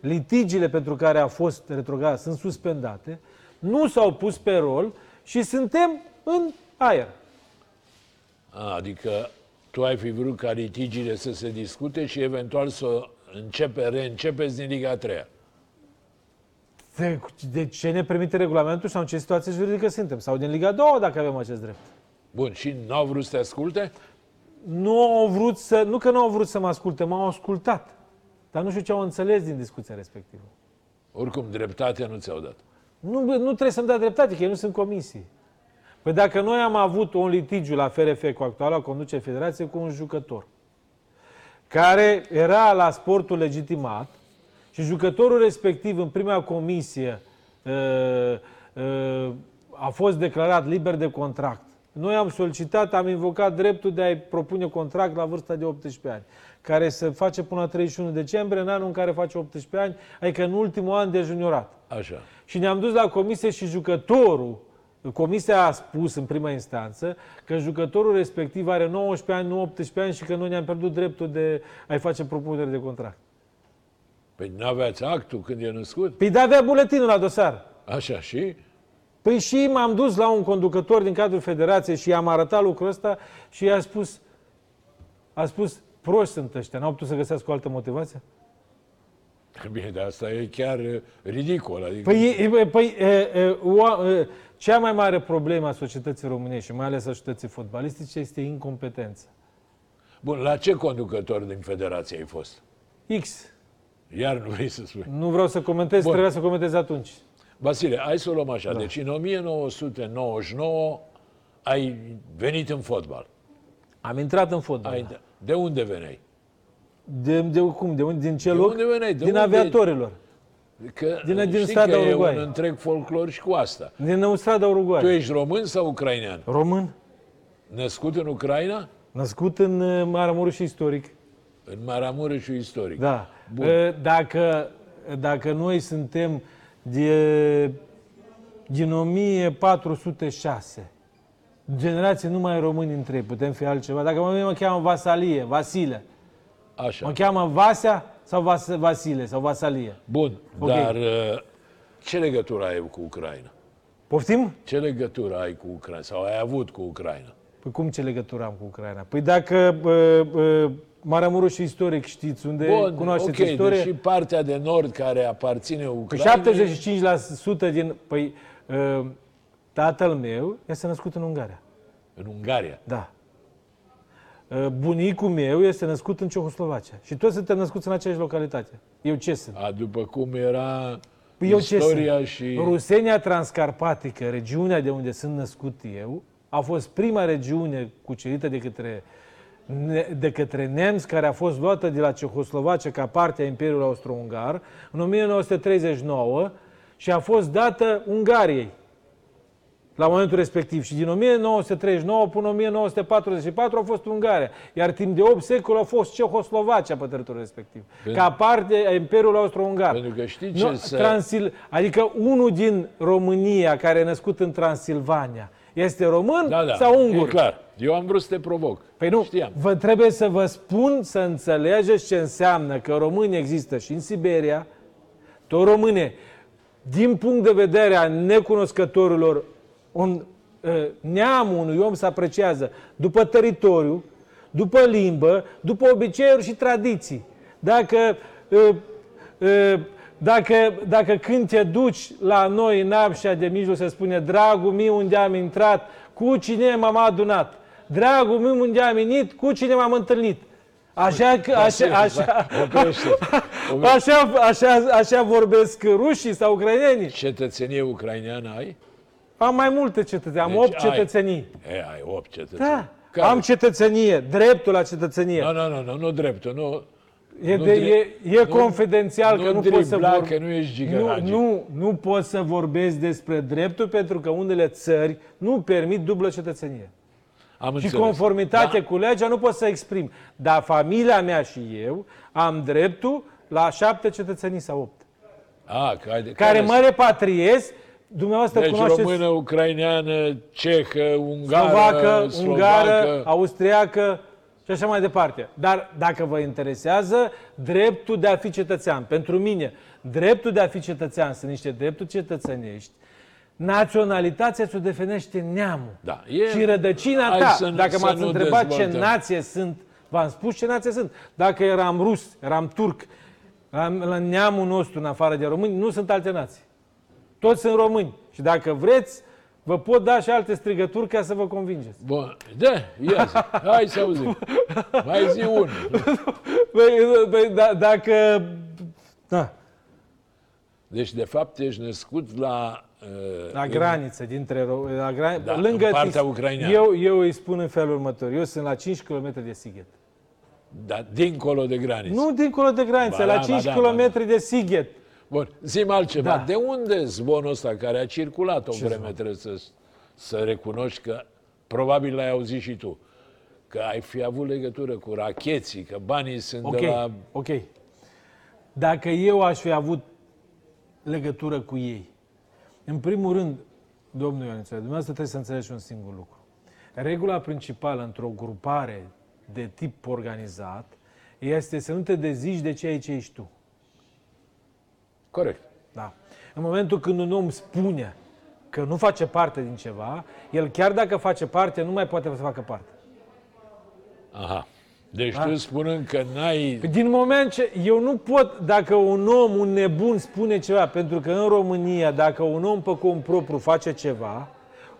litigiile pentru care a fost retrogradat sunt suspendate, nu s-au pus pe rol și suntem în aer. A, adică tu ai fi vrut ca litigiile să se discute și eventual să începe, reîncepeți din Liga a 3 De, de ce ne permite regulamentul sau în ce situație juridică suntem? Sau din Liga a 2 dacă avem acest drept? Bun, și n-au vrut să te asculte? Nu au vrut să, nu că nu au vrut să mă asculte, m-au ascultat. Dar nu știu ce au înțeles din discuția respectivă. Oricum, dreptatea nu ți-au dat. Nu, bă, nu trebuie să-mi dea dreptate, că ei nu sunt comisii. Păi dacă noi am avut un litigiu la FRF cu actuala conducere federație cu un jucător care era la sportul legitimat și jucătorul respectiv în prima comisie uh, uh, a fost declarat liber de contract. Noi am solicitat, am invocat dreptul de a-i propune contract la vârsta de 18 ani, care se face până la 31 decembrie, în anul în care face 18 ani, adică în ultimul an de juniorat. Așa. Și ne-am dus la comisie și jucătorul, comisia a spus în prima instanță că jucătorul respectiv are 19 ani, nu 18 ani și că noi ne-am pierdut dreptul de a-i face propunere de contract. Păi n-aveați actul când e născut? Păi da, avea buletinul la dosar. Așa și? Păi și m-am dus la un conducător din cadrul federației și i-am arătat lucrul ăsta și i-a spus, a spus, proști sunt ăștia, n-au putut să găsească o altă motivație? Bine, dar asta e chiar uh, ridicol. Adică... Păi, e- e- păi e, e, o, e, cea mai mare problemă a societății românești și mai ales a societății fotbalistice este incompetența. Bun, la ce conducător din federație ai fost? X. Iar nu vrei să spui. Nu vreau să comentez, Bun. trebuia să comentez atunci. Vasile, hai să o luăm așa. Da. Deci în 1999 ai venit în fotbal. Am intrat în fotbal. Ai, de unde veneai? De, de cum? De unde? Din ce De loc? unde veneai? De din unde- aviatorilor. Că, Din- din știi strada că e Uruguay. un întreg folclor și cu asta. Din strada Uruguay. Tu ești român sau ucrainean? Român. Născut în Ucraina? Născut în uh, Maramureș istoric. În Maramureșul istoric. Da. Bun. Uh, Dacă, dacă noi suntem de, din 1406, generație numai români între ei, putem fi altceva. Dacă mă, mă cheamă Vasalie, Vasile, Așa. mă cheamă Vasea sau Vas, Vasile sau Vasalie. Bun, Ok. dar uh, ce legătură ai cu Ucraina? Poftim? Ce legătură ai cu Ucraina sau ai avut cu Ucraina? Păi cum ce legătură am cu Ucraina? Păi dacă uh, uh, Maramureș istoric știți unde Bun, cunoașteți ok, istoria? deși partea de nord care aparține Păi Ucrainei... 75% din... Păi uh, tatăl meu este născut în Ungaria. În Ungaria. Da. Uh, Bunicul meu este născut în Ceehoslovacia. Și toți suntem născuți în aceeași localitate. Eu ce sunt? A, după cum era Păi eu ce istoria sunt? și... Rusenia Transcarpatică, regiunea de unde sunt născut eu, a fost prima regiune cucerită de către, ne- de către nemți, care a fost luată de la Ceehoslovacia ca parte a Imperiului Austro-Ungar în 1939 și a fost dată Ungariei la momentul respectiv. Și din 1939 până 1944 a fost Ungaria. Iar timp de 8 secole a fost Ceehoslovacia pe teritoriul respectiv. Pentru- Ca parte a Imperiului Austro-Ungar. Pentru că știți ce Nu, să- Transil... Adică unul din România care e născut în Transilvania este român Da, da, sau ungur? e clar. Eu am vrut să te provoc. Păi nu, Știam. vă trebuie să vă spun să înțelegeți ce înseamnă că români există și în Siberia, tot române, din punct de vedere a necunoscătorilor, un uh, neamul unui om se apreciază după teritoriu, după limbă, după obiceiuri și tradiții. Dacă, uh, uh, dacă, dacă când te duci la noi în Apșa de mijloc se spune Dragul meu unde am intrat, cu cine m-am adunat? Dragul meu unde am venit, cu cine m-am întâlnit? Așa, că, așa, așa, Oprește-te. așa, așa, așa vorbesc rușii sau ucrainenii. Cetățenie ucraineană ai? Am mai multe cetățenii, am Deci 8 ai. cetățenii. E, ai 8 cetățeni. Da, Care? am cetățenie, dreptul la cetățenie. Nu, nu, nu, nu, nu dreptul, nu. E, nu de, dri- e, e nu- confidențial nu că nu poți să dribla, vorbi. că nu ești Giga nu, Hagi. nu, nu poți să vorbesc despre dreptul pentru că unele țări nu permit dublă cetățenie. Am Și înțeles. conformitate Da. cu legea nu pot să exprim. Dar familia mea și eu am dreptul la șapte cetățenii sau opt. A, care, Care mă repatriez, dumneavoastră Deci cunoașteți română, ucraineană, cehă, ungară, slovacă, slovacă. ungară, austriacă și așa mai departe. Dar dacă vă interesează, dreptul de a fi cetățean. Pentru mine, dreptul de a fi cetățean sunt niște drepturi cetățenești. Naționalitatea ți-o definește neamul. Da, e- Și rădăcina Hai ta. să nu- dacă să m-ați nu întrebat ce dezvoltăm. nație sunt, v-am spus ce nație sunt. Dacă eram rus, eram turc, eram la neamul nostru în afară de români, nu sunt alte nații. Toți sunt români. Și dacă vreți, vă pot da și alte strigături ca să vă convingeți. Bun, da, ia zi. Hai să auzim. Mai zi unul. Băi, băi, da, dacă... Da, Deci, de fapt, ești născut la... Uh, la graniță, dintre... ro- La gran... Da, lângă în partea Tis- ucraineană. Eu, eu îi spun în felul următor. Eu sunt la 5 km de Sighet. Da, dincolo de graniță. Nu dincolo de graniță, Ba la da, 5 ba da, km ba de Sighet. Bun, zi altceva. Da. De unde zvonul ăsta care a circulat o Ce vreme, zvon? trebuie să să recunoști că probabil l-ai auzit și tu, că ai fi avut legătură cu racheții, că banii sunt Ok, de la... ok. Dacă eu aș fi avut legătură cu ei, în primul rând, domnul Ioaniță, dumneavoastră trebuie să înțelegi un singur lucru. Regula principală într-o grupare de tip organizat este să nu te dezici de ceea ce ești tu. Corect. Da. În momentul când un om spune că nu face parte din ceva, el chiar dacă face parte, nu mai poate să facă parte. Aha. Deci Da. tu spunând că n-ai... Din moment ce eu nu pot, dacă un om, un nebun spune ceva, pentru că în România, dacă un om pe cont propriu face ceva,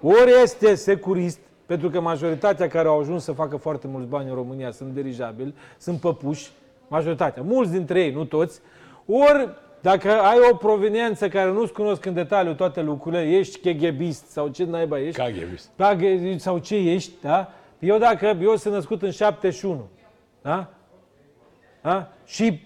ori este securist, pentru că majoritatea care au ajuns să facă foarte mulți bani în România sunt dirijabili, sunt păpuși, majoritatea, mulți dintre ei, nu toți, ori dacă ai o proveniență care nu-ți cunosc în detaliu toate lucrurile, ești cheghebist sau ce naiba ești, Caghebist. dacă, sau ce ești, da? Eu dacă, eu sunt născut în 71, da? da? Și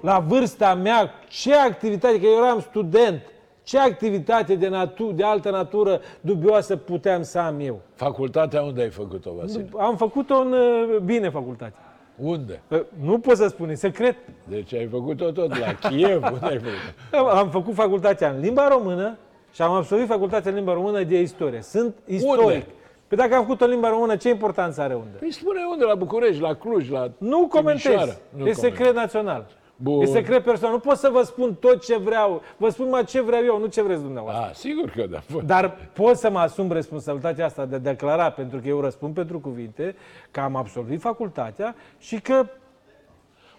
la vârsta mea, ce activitate, că eu eram student, ce activitate de, natu- de altă natură dubioasă puteam să am eu? Facultatea unde ai făcut-o, Vasile? Am făcut-o în uh, bine facultate. Unde? Uh, Nu pot să spun, e secret. Deci ai făcut-o tot la Kiev? Unde ai făcut-o? Am făcut facultatea în limba română și am absolvit facultatea în limba română de istorie. Sunt istoric. Unde? Păi dacă am făcut o limba română, ce importanță are unde? Păi spune unde, la București, la Cluj, la Nu comentez. Timișoara. Nu e comentez. secret național. Bun. E secret personal. Nu pot să vă spun tot ce vreau. Vă spun mai ce vreau eu, nu ce vreți dumneavoastră. A, sigur că da. Bă. Dar pot să mă asum responsabilitatea asta de a declara, pentru că eu răspund pentru cuvinte, că am absolvit facultatea și că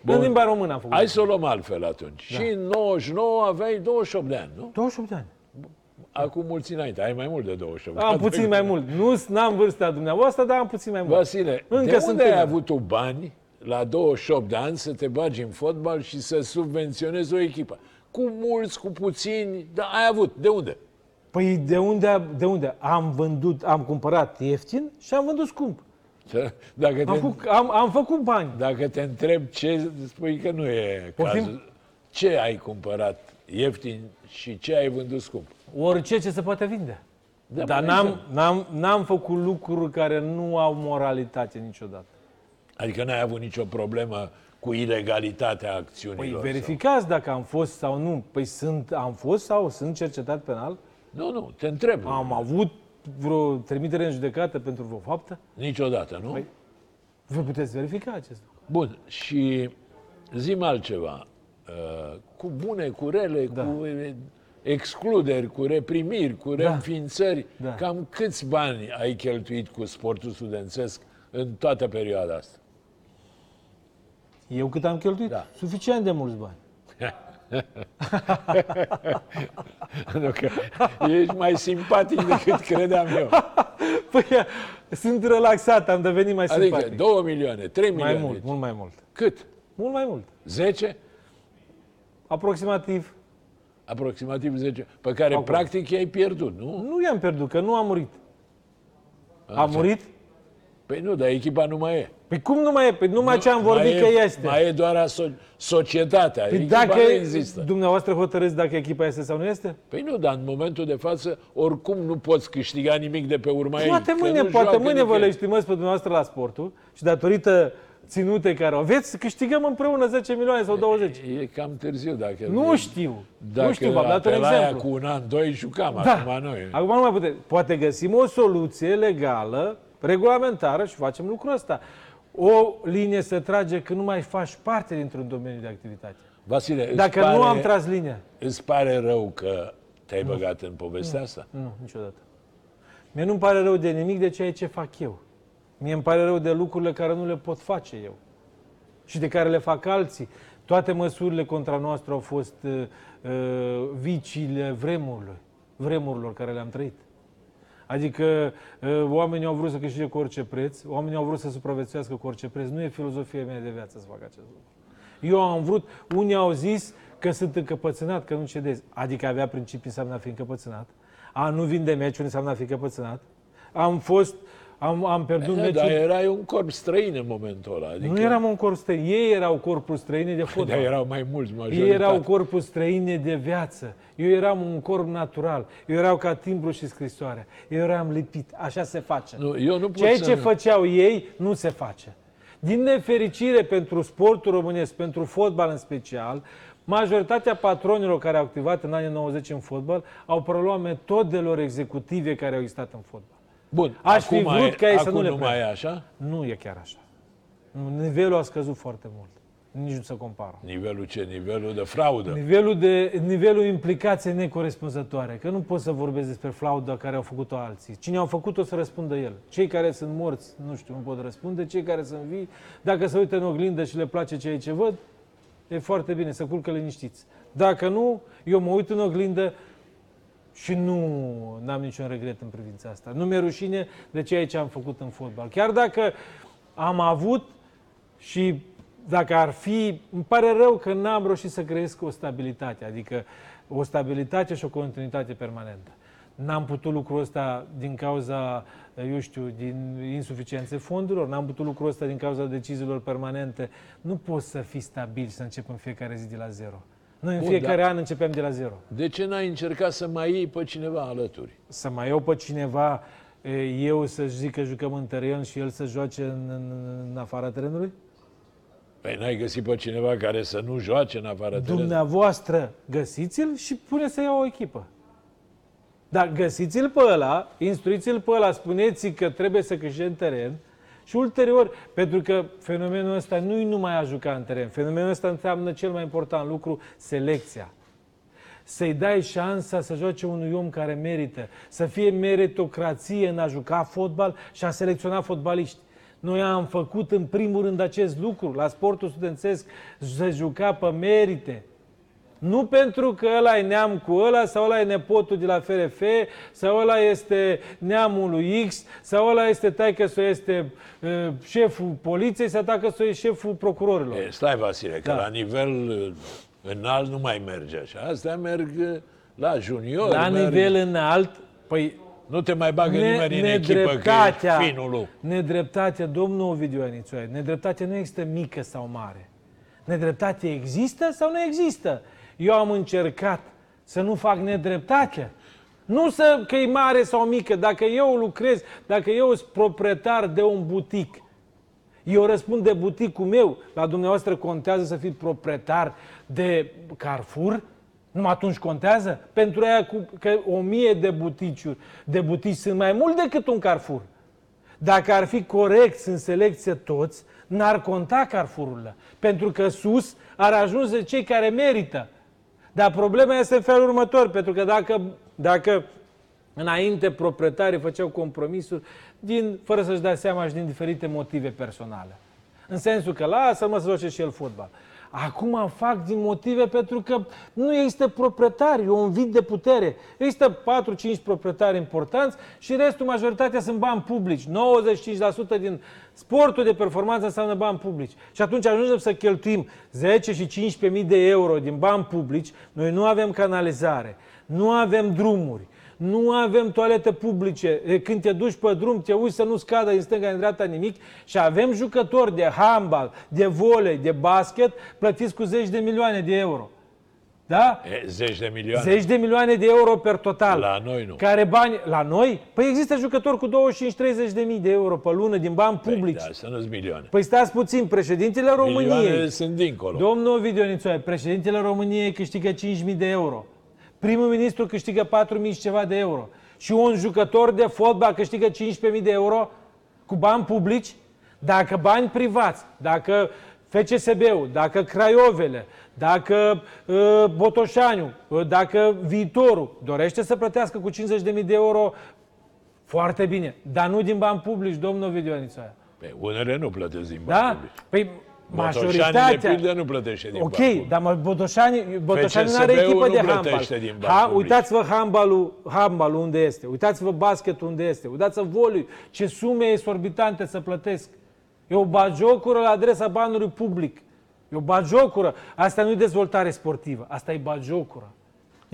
Bun. în limba română am făcut. Hai să o luăm altfel atunci. Da. Și în 99 aveai 28 de ani, nu? 28 de ani. Acum mulți înainte. Ai mai mult de 28. Am puțin mai mult. Nu n-am vârsta dumneavoastră, dar am puțin mai mult. Vasile, Încă de sunt unde ai tânăr. avut tu bani la 28 de ani să te bagi în fotbal și să subvenționezi o echipă? Cu mulți, cu puțini, dar ai avut. De unde? Păi de unde, de unde? Am vândut, am cumpărat ieftin și am vândut scump. Dacă Am, te, făcut, am, am făcut bani. dacă te întreb ce, spui că nu e Poftim? cazul. Ce ai cumpărat ieftin și ce ai vândut scump? Orice ce se poate vinde. Da, Dar mă, n-am, exact. n-am, n-am făcut lucruri care nu au moralitate niciodată. Adică n-ai avut nicio problemă cu ilegalitatea Păi acțiunilor? verificați dacă am fost sau nu. Păi sunt, am fost sau sunt cercetat penal? Sau... Nu, nu, te întreb. Am avut vreo trimitere în judecată pentru vreo faptă? Niciodată, nu? Păi- Vă puteți verifica acest lucru. Bun, și zim altceva. Uh, Cu bune, cu rele, Da. cu uh, excluderi, cu reprimiri, cu reînființări, Da. cam câți bani ai cheltuit cu sportul studențesc în toată perioada asta? Eu cât am cheltuit? Da. Suficient de mulți bani. Pentru că ești mai simpatic decât credeam eu. Păi sunt relaxat, am devenit mai Adică simpatic. 2 milioane, 3 mai milioane. mult, mult mai mult. Cât? Mult mai mult. 10? Aproximativ. Aproximativ 10. Pe care Acum. practic i-ai pierdut, nu? Nu i-am pierdut, că nu a murit. A murit? Păi nu, dar echipa nu mai e. Păi cum nu mai e? Păi numai ce am vorbit mai că e, este. Mai e doar aso- societatea. Păi echipa dacă nu există. dumneavoastră hotărâți dacă echipa este sau nu este? Păi nu, dar în momentul de față, oricum nu poți câștiga nimic de pe urma ei. Poate că mâine, nu poate joacă mâine vă nicăieri. legitimăți pe dumneavoastră la sportul și datorită ținute care o aveți, să câștigăm împreună 10 milioane sau 20. E cam târziu dacă... Nu știu. Dacă nu știu, v-am dat un pe la aia exemplu. cu un an, doi jucam, Da. acum nu e. Acum nu mai putem. Poate găsim o soluție legală, regulamentară și facem lucrul ăsta. O linie să trage când nu mai faci parte dintr-un domeniu de activitate. Vasile, îți Dacă pare, nu am tras linia. Îți pare rău că te-ai băgat în povestea asta? Nu, niciodată. Mie nu-mi pare rău de nimic de ceea ce fac eu. Mie îmi pare rău de lucrurile care nu le pot face eu. Și de care le fac alții. Toate măsurile contra noastră au fost uh, uh, viciile vremurilor, vremurilor care le-am trăit. Adică uh, oamenii au vrut să câștige cu orice preț, oamenii au vrut să supraviețuiască cu orice preț. Nu e filozofia mea de viață să fac acest lucru. Eu am vrut, unii au zis că sunt încăpățânat, că nu cedez. Adică avea principii înseamnă a fi încăpățânat. A nu vinde meciuri înseamnă a fi încăpățânat. Am fost am, am pierdut Da, meciul. dar erai un corp străin în momentul ăla. Adică, Nu eram un corp străin, ei erau corpul străine de Dar fotbal. erau mai mulți, Ei majoritate. erau corpul străine de viață. Eu eram un corp natural. Eu erau ca timbru și scrisoare. Eu eram lipit. Așa se face. Nu, eu nu pot Ceea să... ce făceau ei nu se face. Din nefericire pentru sportul românesc, pentru fotbal în special, majoritatea patronilor care au activat în anii 90 în fotbal au preluat metodelor executive care au existat în fotbal. Bun, Aș fi acum vrut e, ca ei să acum nu le nu mai e așa? Nu e chiar așa. Nu, Nivelul a scăzut foarte mult. Nici nu se compară. Nivelul ce? Nivelul de fraudă. Nivelul, de, nivelul implicației necorespunzătoare. Că nu pot să vorbesc despre fraudă care au făcut-o alții. Cine au făcut-o să răspundă el. Cei care sunt morți, nu știu, nu pot răspunde. Cei care sunt vii, dacă se uită în oglindă și le place ceea ce văd, e foarte bine, să culcă liniștiți. Dacă nu, eu mă uit în oglindă și nu am niciun regret în privința asta. Nu mi-e rușine de ceea ce am făcut în fotbal. Chiar dacă am avut și dacă ar fi, îmi pare rău că n-am reușit să creez o stabilitate, adică o stabilitate și o continuitate permanentă. N-am putut lucrul ăsta din cauza, eu știu, din insuficiențe fondurilor, n-am putut lucrul ăsta din cauza deciziilor permanente. Nu poți să fii stabil și să începem în fiecare zi de la zero. Noi în Bun, fiecare dar- an începem de la zero. De ce n-ai încercat să mai iei pe cineva alături? Să mai iau pe cineva, e, eu să zic că jucăm în teren și el să joace în, în, în afara terenului? Păi n-ai găsit pe cineva care să nu joace în afara terenului? Dumneavoastră găsiți-l și pune să ia o echipă. Dar găsiți-l pe ăla, instruiți-l pe ăla, spuneți că trebuie să câștige în teren și ulterior, pentru că fenomenul ăsta nu-i numai a juca în teren, fenomenul ăsta înseamnă cel mai important lucru, selecția. Să-i dai șansa să joace unui om care merită, să fie meritocrație în a juca fotbal și a selecționa fotbaliști. Noi am făcut în primul rând acest lucru. La sportul studențesc se juca pe merite. Nu pentru că ăla e neam cu ăla, sau ăla e nepotul de la FRF, sau ăla este neamul lui X, sau ăla este taică sau este uh, șeful poliției, sau taică sau e șeful procurorilor. E, stai, Vasile, că Da. la nivel uh, înalt nu mai merge așa. Astea merg uh, la junior. La merg... nivel înalt, păi Nu te mai bagă Ne- nimeni în echipă, că nedreptatea, e finul lui. nedreptatea, domnul Ovidiu Anițoaie, nedreptatea nu există mică sau mare. Nedreptatea există sau nu există? Eu am încercat să nu fac nedreptate. Nu să că e mare sau mică. Dacă eu lucrez, dacă eu sunt proprietar de un butic, eu răspund de buticul meu. La dumneavoastră contează să fiți proprietar de Carrefour? Nu atunci contează? Pentru aia cu, că o mie de buticiuri, de butici sunt mai mult decât un Carrefour. Dacă ar fi corect în selecție toți, n-ar conta Carrefour-urile. Pentru că sus ar ajunge cei care merită. Dar problema este în felul următor, pentru că dacă, dacă înainte proprietarii făceau compromisuri, din, fără să-și dea seama și din diferite motive personale. În sensul că lasă-mă să joace și el fotbal. Acum fac din motive pentru că nu există proprietari, e un vid de putere. Există 4-5 proprietari importanți și restul, majoritatea, sunt bani publici. 95% din sportul de performanță înseamnă bani publici. Și atunci ajungem să cheltuim 10 și 15.000 de euro din bani publici. Noi nu avem canalizare, nu avem drumuri, nu avem toalete publice. E, Când te duci pe drum, te uiți să nu scadă în stânga, în dreapta nimic și avem jucători de handbal, de volei, de basket, plătiți cu zeci de milioane de euro. Da? E, zeci de milioane. Zeci de milioane de euro per total. La noi nu. Care bani? La noi? Păi există jucători cu 25-30 de mii de euro pe lună din bani publici. Păi, da, să nu-ți milioane. Păi stați puțin, președintele Milioane României, sunt dincolo. domnul Ovidiu Nițoaie, președintele României câștigă 5.000 de euro. Primul ministru câștigă 4.000 și ceva de euro. Și un jucător de fotbal câștigă 15.000 de euro cu bani publici. Dacă bani privați, dacă FCSB-ul, dacă Craiovele, dacă uh, Botoșaniu, uh, dacă viitorul dorește să plătească cu 50.000 de euro, foarte bine. Dar nu din bani publici, domnul Ovidiu Anițoaia. Pe unele nu plătesc din bani Da? publici. Păi Botoșani, de majoritatea... pildă, nu plătește din Ok, bani publici. dar mă, Botoșani, Botoșani nu are FCSB-ul echipă nu de handbal. plătește din bani Ha, publici. uitați-vă handbalul, handbalul unde este. Uitați-vă basketul unde este. Uitați-vă voliul. Ce sume exorbitante să plătesc. E o bagiocură la adresa banului public. E o bagiocură. Asta nu e dezvoltare sportivă. Asta e bagiocură.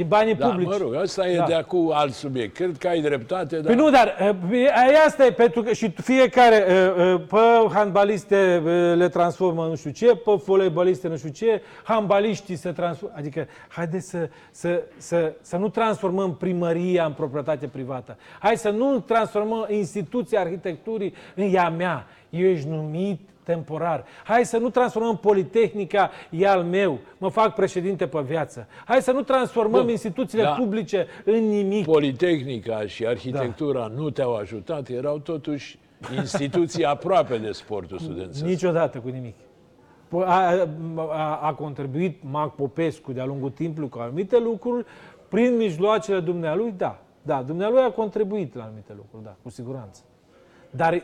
Din banii Da, publici. mă rog, ăsta e Da. de acum alt subiect. Cred că ai dreptate, dar... Păi nu, dar uh, asta e pentru că și fiecare, uh, uh, pe handbaliste uh, le transformă nu știu ce, pe voleiboliste nu știu ce, handbaliștii se transformă. Adică, haideți să, să, să, să nu transformăm primăria în proprietate privată. Hai să nu transformăm instituția arhitecturii în ea mea. Eu ești numit temporar. Hai să nu transformăm Politehnica, e al meu, mă fac președinte pe viață. Hai să nu transformăm Bun, instituțiile da. publice în nimic. Politehnica și arhitectura Da. nu te-au ajutat, erau totuși instituții aproape de sportul studențesc. Niciodată cu nimic. Po- A, a, a contribuit Mac Popescu de-a lungul timpului cu anumite lucruri, prin mijloacele dumnealui, da. Da, dumnealui a contribuit la anumite lucruri, da, cu siguranță. Dar e,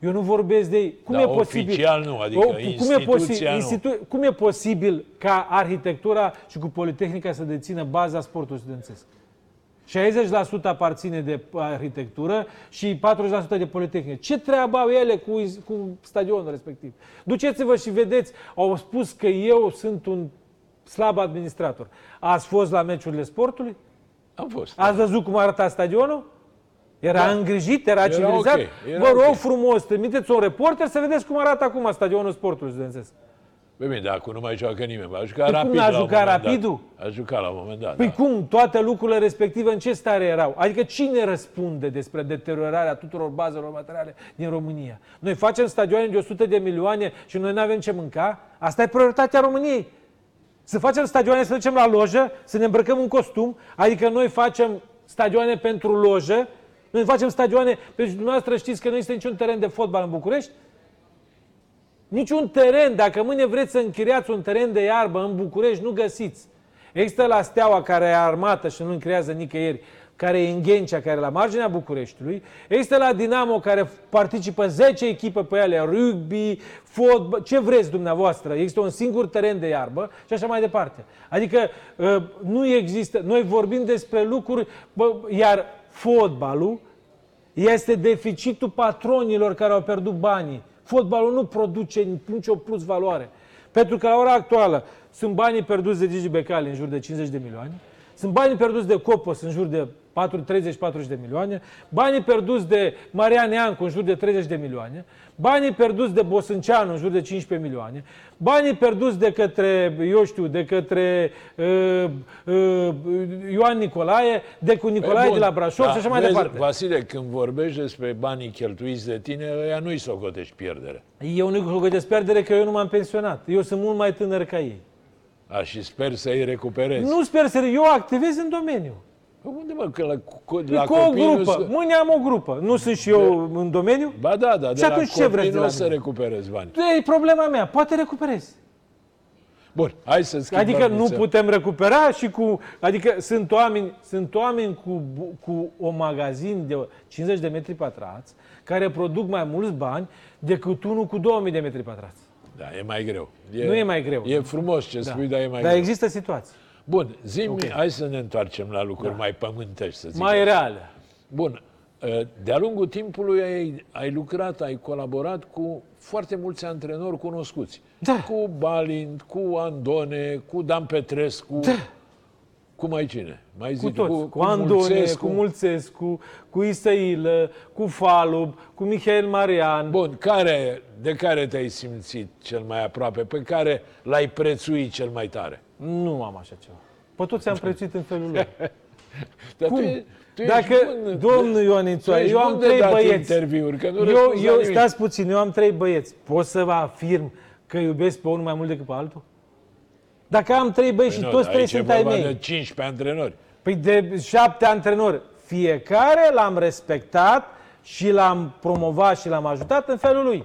eu nu vorbesc de... Cum Da, e posibil, oficial nu, adică cum, e instituția nu. cum e posibil ca arhitectura și cu Politehnica să dețină baza sportului studențesc? 60% aparține de arhitectură și 40% de politehnică. Ce treabă au ele cu, cu stadionul respectiv? Duceți-vă și vedeți, au spus că eu sunt un slab administrator. Ați fost la meciurile sportului? Am fost. Ați văzut cum arăta stadionul? Era Da. îngrijit, era, Era civilizat. ok, era Vă rog ok. frumos, trimiteți un reporter să vedeți cum arată acum stadionul sportului studențesc. Bine, bine, dar acum nu mai joacă nimeni. A jucat Păi cum rapid n-a la un jucat moment dat. Rapidul? A jucat la un moment dat, Păi da. cum? Toate lucrurile respective în ce stare erau? Adică cine răspunde despre deteriorarea tuturor bazelor materiale din România? Noi facem stadioane de 100 de milioane și noi nu avem ce mânca? Asta e prioritatea României. Să facem stadioane, să ducem la lojă, să ne îmbrăcăm un costum, adică noi facem stadioane pentru lojă, noi facem stadioane, pentru dumneavoastră știți că nu există niciun teren de fotbal în București? Niciun teren, dacă mâine vreți să închiriați un teren de iarbă în București, nu găsiți. Există la Steaua, care e armată și nu închiriază nicăieri, care e în Ghencea, care e la marginea Bucureștiului. Există la Dinamo, care participă 10 echipe pe ele, rugby, fotbal, ce vreți dumneavoastră. Există un singur teren de iarbă și așa mai departe. Adică ă, nu există, noi vorbim despre lucruri, bă, iar fotbalul este deficitul patronilor care au pierdut banii. Fotbalul nu produce nicio plus valoare. Pentru că la ora actuală sunt banii pierduți de Gigi Becali în jur de 50 de milioane, sunt banii pierduți de Copos în jur de 30-40 de milioane, banii pierduți de Marian Neancu în jur de 30 de milioane, banii pierduți de Bosânceanu în jur de 15 milioane, banii pierduți de către, eu știu, de către uh, uh, Ioan Nicolae, de cu Nicolae Păi, Bun, de la Brașov da, și așa mai vezi, departe. Vasile, când vorbești despre banii cheltuiți de tine, ăia nu-i socotești pierdere. Eu nu găsesc pierdere că eu nu m-am pensionat. Eu sunt mult mai tânăr ca ei. A, și sper să-i recuperezi. Nu sper să... Eu activez în domeniu. Păi Unde mă, că la, cu, La la cu o copii nu grupă. se- Mâine am o grupă. Nu sunt și eu în domeniu? Ba da, da, de Și atunci la ce copii vreți de nu la o să mine? recuperezi bani. E problema mea. Poate recuperez. Bun, hai să schimbăm Adică nu nițel. putem recupera și cu... Adică sunt oameni, sunt oameni cu, bu- cu o magazin de 50 de metri pătrați care produc mai mulți bani decât unul cu 2000 de metri pătrați. Da, e mai greu. E, Nu e mai greu. E frumos ce spui, dar e mai Dar greu. există situații Bun, zi hai să ne întoarcem la lucruri mai pământești, să zic. mai reale. Bun, ă, de-a lungul timpului ai, ai lucrat, ai colaborat cu foarte mulți antrenori cunoscuți. Da. Cu Balint, cu Andone, cu Dan Petrescu, cu mai cine? Mai Cu zic, toți. Cu, cu cu Andone, Mulțescu. cu Mulțescu, cu Isailă, cu Falub, cu Mihail Marian. Bun, care, de care te-ai simțit cel mai aproape? Pe care l-ai prețuit cel mai tare? Nu am așa ceva. Pe toți am prețuit în felul lor. Dar Cum? Tu, e- tu Dacă, ești bun, domnul Ioanițoa, tu ești eu am bun de trei dat băieți. interviuri, că nu Eu, răspunzi la eu, nimic. stați puțin, eu am trei băieți. Pot să vă afirm că iubesc pe unul mai mult decât pe altul? Dacă am trei băieți Păi și nu, toți dar trei aici e sunt ai vorba mei. de 15 antrenori. Păi de șapte antrenori. Fiecare l-am respectat și l-am promovat și l-am ajutat în felul lui.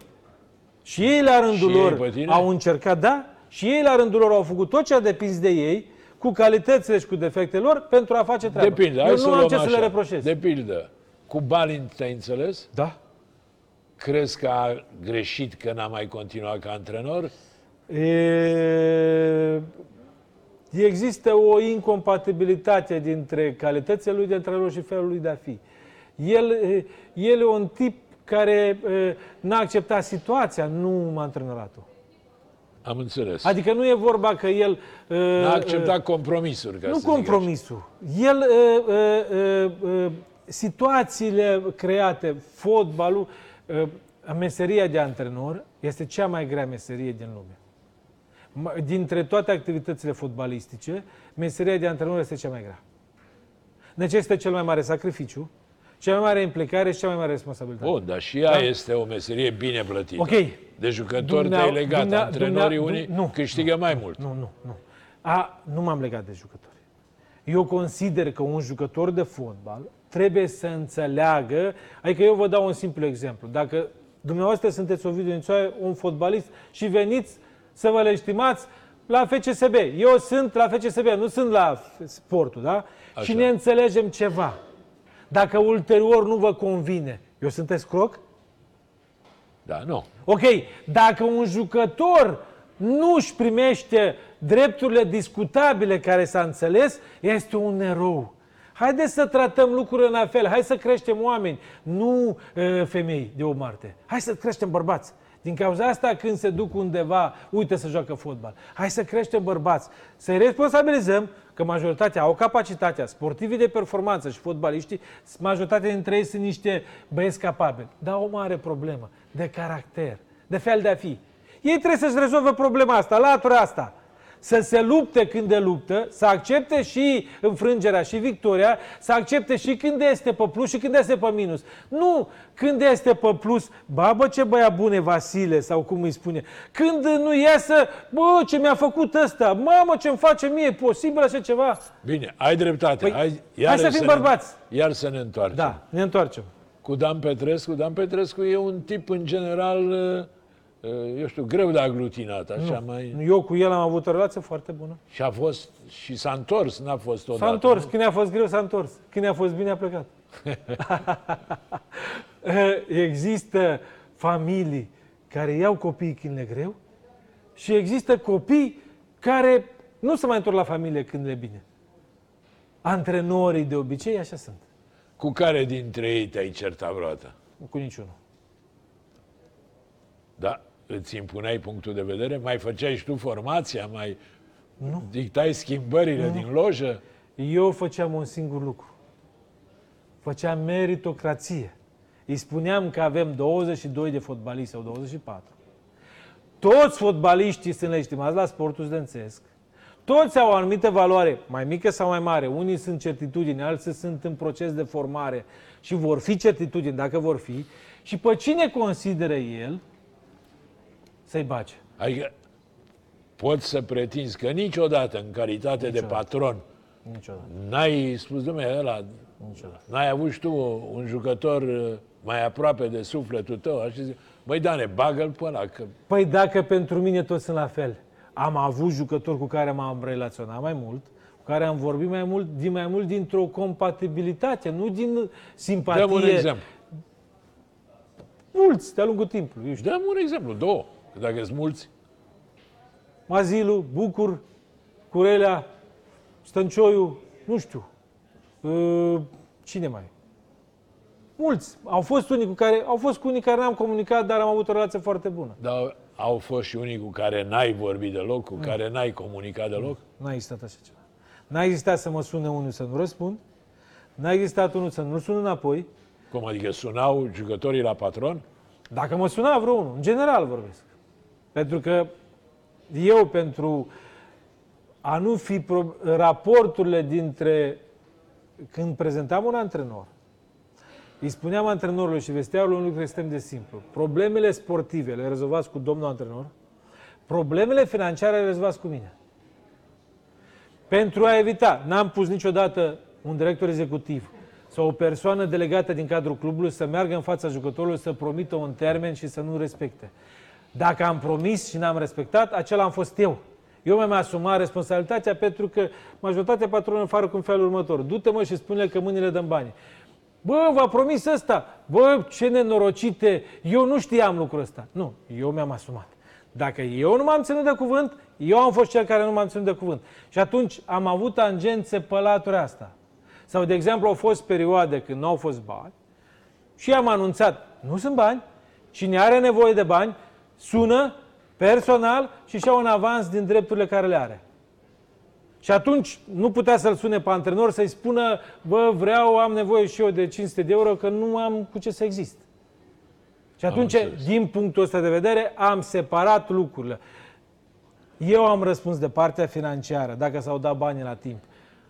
Și ei la rândul Și ei lor pe tine? au încercat, da, și ei la rândul lor au făcut tot ce a depins de ei, cu calitățile și cu defectele lor, pentru a face treaba. Depinde, Eu hai să nu am luăm ce să așa. le reproșez. De pildă, cu Balint te-ai înțeles? Da. Crezi că a greșit că n-a mai continuat ca antrenor? E... Există o incompatibilitate dintre calitățile lui de antrenor și felul lui de a fi. El, e, el e un tip care e, n-a acceptat situația, nu m-a antrenorat-o. Am înțeles. Adică nu e vorba că el... Uh, N-a acceptat compromisuri, ca nu să zic așa. compromisul. El, uh, uh, uh, uh, situațiile create, fotbalul, uh, meseria de antrenor este cea mai grea meserie din lume. Ma- Dintre toate activitățile fotbalistice, meseria de antrenor este cea mai grea. Necesită cel mai mare sacrificiu, cea mai mare implicare și cea mai mare responsabilitate. Bun, dar și ea Da. este o meserie bine plătită. Ok. De jucători Dumnea- te-ai legat. dumnea- Antrenorii dumnea- unii nu, câștigă mai mult. Nu, nu, nu. A, nu m-am legat de jucători. Eu consider că un jucător de fotbal trebuie să înțeleagă, adică eu vă dau un simplu exemplu. Dacă dumneavoastră sunteți Ovidiu Nițoaie, un fotbalist și veniți să vă legitimați la FCSB. Eu sunt la FCSB, nu sunt la sportul, da? Așa. Și ne înțelegem ceva. Dacă ulterior nu vă convine, eu sunt escroc? Da, nu. Ok, dacă un jucător nu își primește drepturile discutabile care s-a înțeles, este un erou. Haideți să tratăm lucrurile în alt fel, hai să creștem oameni, nu uh, femei de o Marte. Hai să creștem bărbați. Din cauza asta, când se duc undeva, uite să joacă fotbal. Hai să creștem bărbați, să-i responsabilizăm că majoritatea au capacitatea, sportivii de performanță și fotbaliștii, majoritatea dintre ei sunt niște băieți capabili. Dar o mare problemă de caracter, de fel de a fi. Ei trebuie să-și rezolve problema asta, latura asta. Să se lupte când de luptă, să accepte și înfrângerea și victoria, să accepte și când este pe plus și când este pe minus. Nu când este pe plus, babă ce băia bune Vasile sau cum îi spune. Când nu iasă, bă ce mi-a făcut ăsta, mamă ce-mi face mie, e posibil așa ceva? Bine, ai dreptate. Păi, hai, hai să fim ne- bărbați. Iar să ne întoarcem. Da, ne întoarcem. Cu Dan Petrescu. Dan Petrescu e un tip, în general, uh, uh, eu știu, greu de aglutinat, așa mai... Eu cu el am avut o relație foarte bună. Și a fost, și s-a întors, n-a fost odată. S-a întors. nu? Când a fost greu, s-a întors. Când a fost bine, a plecat. există familii care iau copiii când le e greu și există copii care nu se mai întorc la familie când le e bine. Antrenorii de obicei așa sunt. Cu care dintre ei te-ai certat vreodată? Nu cu niciunul. Da? Îți impuneai punctul de vedere? Mai făceai și tu formația? Mai nu. dictai schimbările din lojă? Eu făceam un singur lucru. Făceam meritocrație. Îi spuneam că avem 22 de fotbaliști sau 24. Toți fotbaliștii sunt legitimați la sportul studențesc. Toți au o anumită valoare, mai mică sau mai mare. Unii sunt certitudini, alții sunt în proces de formare și vor fi certitudini dacă vor fi. Și pe cine consideră el să-i bage? Adică poți să pretinzi că niciodată, în calitate de patron, Niciodată. n-ai spus, domnule, ăla, Niciodată. n-ai avut și tu un jucător uh, mai aproape de sufletul tău, așa zic, băi, Dane, bagă-l pe ăla, că Păi dacă pentru mine toți sunt la fel. Am avut jucători cu care m-am relaționat mai mult, cu care am vorbit mai mult, din mai mult dintr-o compatibilitate, nu din simpatie. dăm un exemplu. Mulți de-a lungul timpului. Eu știu. Dăm un exemplu, două, că dacă sunt mulți, Mazilu, Bucur, Curelea, Stăncioiu, nu știu. Uh, Cine mai? Mulți. Au fost unii cu care, au fost cu unii care n-am comunicat, dar am avut o relație foarte bună. dar au fost și unii cu care n-ai vorbit deloc, cu Mm. care n-ai comunicat deloc. N-a existat așa ceva. N-a existat să mă sune unul să nu răspund. N-a existat unul să nu sun înapoi. Cum adică sunau jucătorii la patron? Dacă mă suna vreunul, în general vorbesc. Pentru că eu, pentru a nu fi pro- raporturile dintre când prezentam un antrenor, îi spuneam antrenorului și vestiarului un lucru extrem de simplu. Problemele sportive le rezolvați cu domnul antrenor, problemele financiare le rezolvați cu mine. Pentru a evita, n-am pus niciodată un director executiv sau o persoană delegată din cadrul clubului să meargă în fața jucătorului să promită un termen și să nu respecte. Dacă am promis și n-am respectat, acela am fost eu. Eu mi-am asumat responsabilitatea pentru că majoritatea patronilor fac în felul următor. Du-te mă și spune că mâinile dăm bani. Bă, v-a promis ăsta. Bă, ce nenorocite. Eu nu știam lucrul ăsta. Nu, eu mi-am asumat. Dacă eu nu m-am ținut de cuvânt, eu am fost cel care nu m-am ținut de cuvânt. Și atunci am avut tangențe pe latura asta. Sau, de exemplu, au fost perioade când nu au fost bani și am anunțat, nu sunt bani, cine are nevoie de bani, sună personal și și-au un avans din drepturile care le are. Și atunci nu putea să-l sune pe antrenor să-i spună, bă, vreau, am nevoie și eu de 500 de euro, că nu am cu ce să exist. Și atunci, înțeles. din punctul ăsta de vedere, am separat lucrurile. Eu am răspuns de partea financiară, dacă s-au dat banii la timp.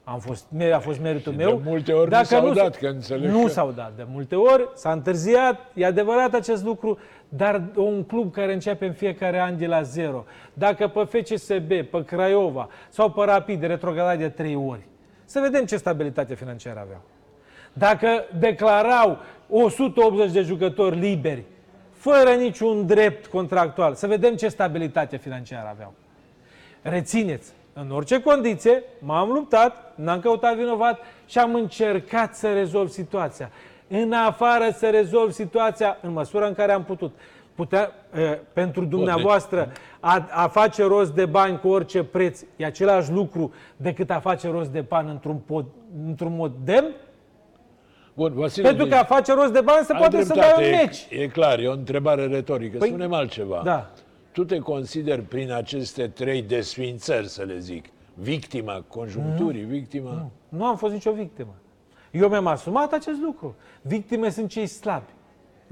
Am fost, a fost meritul Și meu. de multe ori nu s-au dat, că înțeleg Nu că- s-au dat. De multe ori s-a întârziat, e adevărat acest lucru, dar un club care începe în fiecare an de la zero, dacă pe FCSB, pe Craiova sau pe Rapid retrogradat de trei ori, să vedem ce stabilitate financiară aveau. Dacă declarau 180 de jucători liberi, fără niciun drept contractual, să vedem ce stabilitate financiară aveau. Rețineți, în orice condiție, m-am luptat, n-am căutat vinovat și am încercat să rezolv situația. În afară să rezolv situația în măsura în care am putut. Putea, e, pentru dumneavoastră, a, a face rost de bani cu orice preț e același lucru decât a face rost de bani într-un, pod, într-un mod demn? Bun, Vasile, Pentru că a face rost de bani se ai poate să dreptate, dai un e- meci. E clar, e o întrebare retorică. Păi- Spune-mi altceva. Da. Tu te consideri prin aceste trei desfințări, să le zic, victima conjuncturii, victima... Nu am fost nicio victimă. Eu mi-am asumat acest lucru. Victime sunt cei slabi.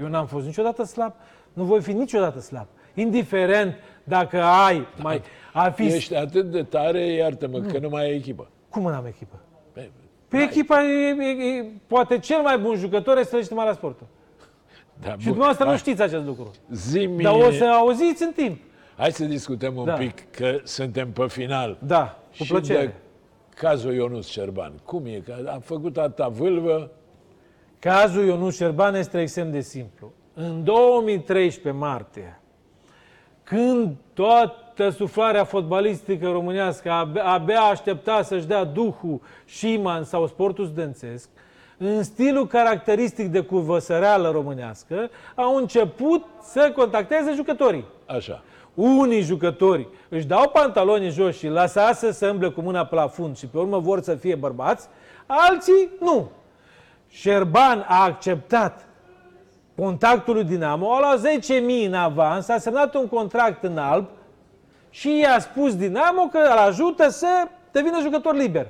Eu n-am fost niciodată slab, nu voi fi niciodată slab. Indiferent dacă ai, mai, a fi... Ești atât de tare, iartă-mă, că nu mai ai echipă. Cum n-am echipă? Pe- Pe echipa e, e, e, poate cel mai bun jucător este legitimarea sportul. Da, Și dumneavoastră nu știți acest lucru. Zi-mi, Dar o să auziți în timp. hai să discutăm un Da. pic, că suntem pe final. Da, cu și plăcere. de cazul Ionus Șerban. Cum e? Că a făcut atâta vâlvă, Cazul Ionus Șerban este extrem de simplu. În 2013 martie, când toată suflarea fotbalistică românească abia, abia aștepta să-și dea duhul Șiman sau sportul studențesc, în stilul caracteristic de curvăsăreală românească, au început să contacteze jucătorii. așa. Unii jucători își dau pantalonii jos și lasă să se îmble cu mâna pe la fund și pe urmă vor să fie bărbați, alții nu. Șerban a acceptat contactul lui Dinamo, a luat 10.000 în avans, a semnat un contract în alb și i-a spus Dinamo că îl ajută să devină jucător liber.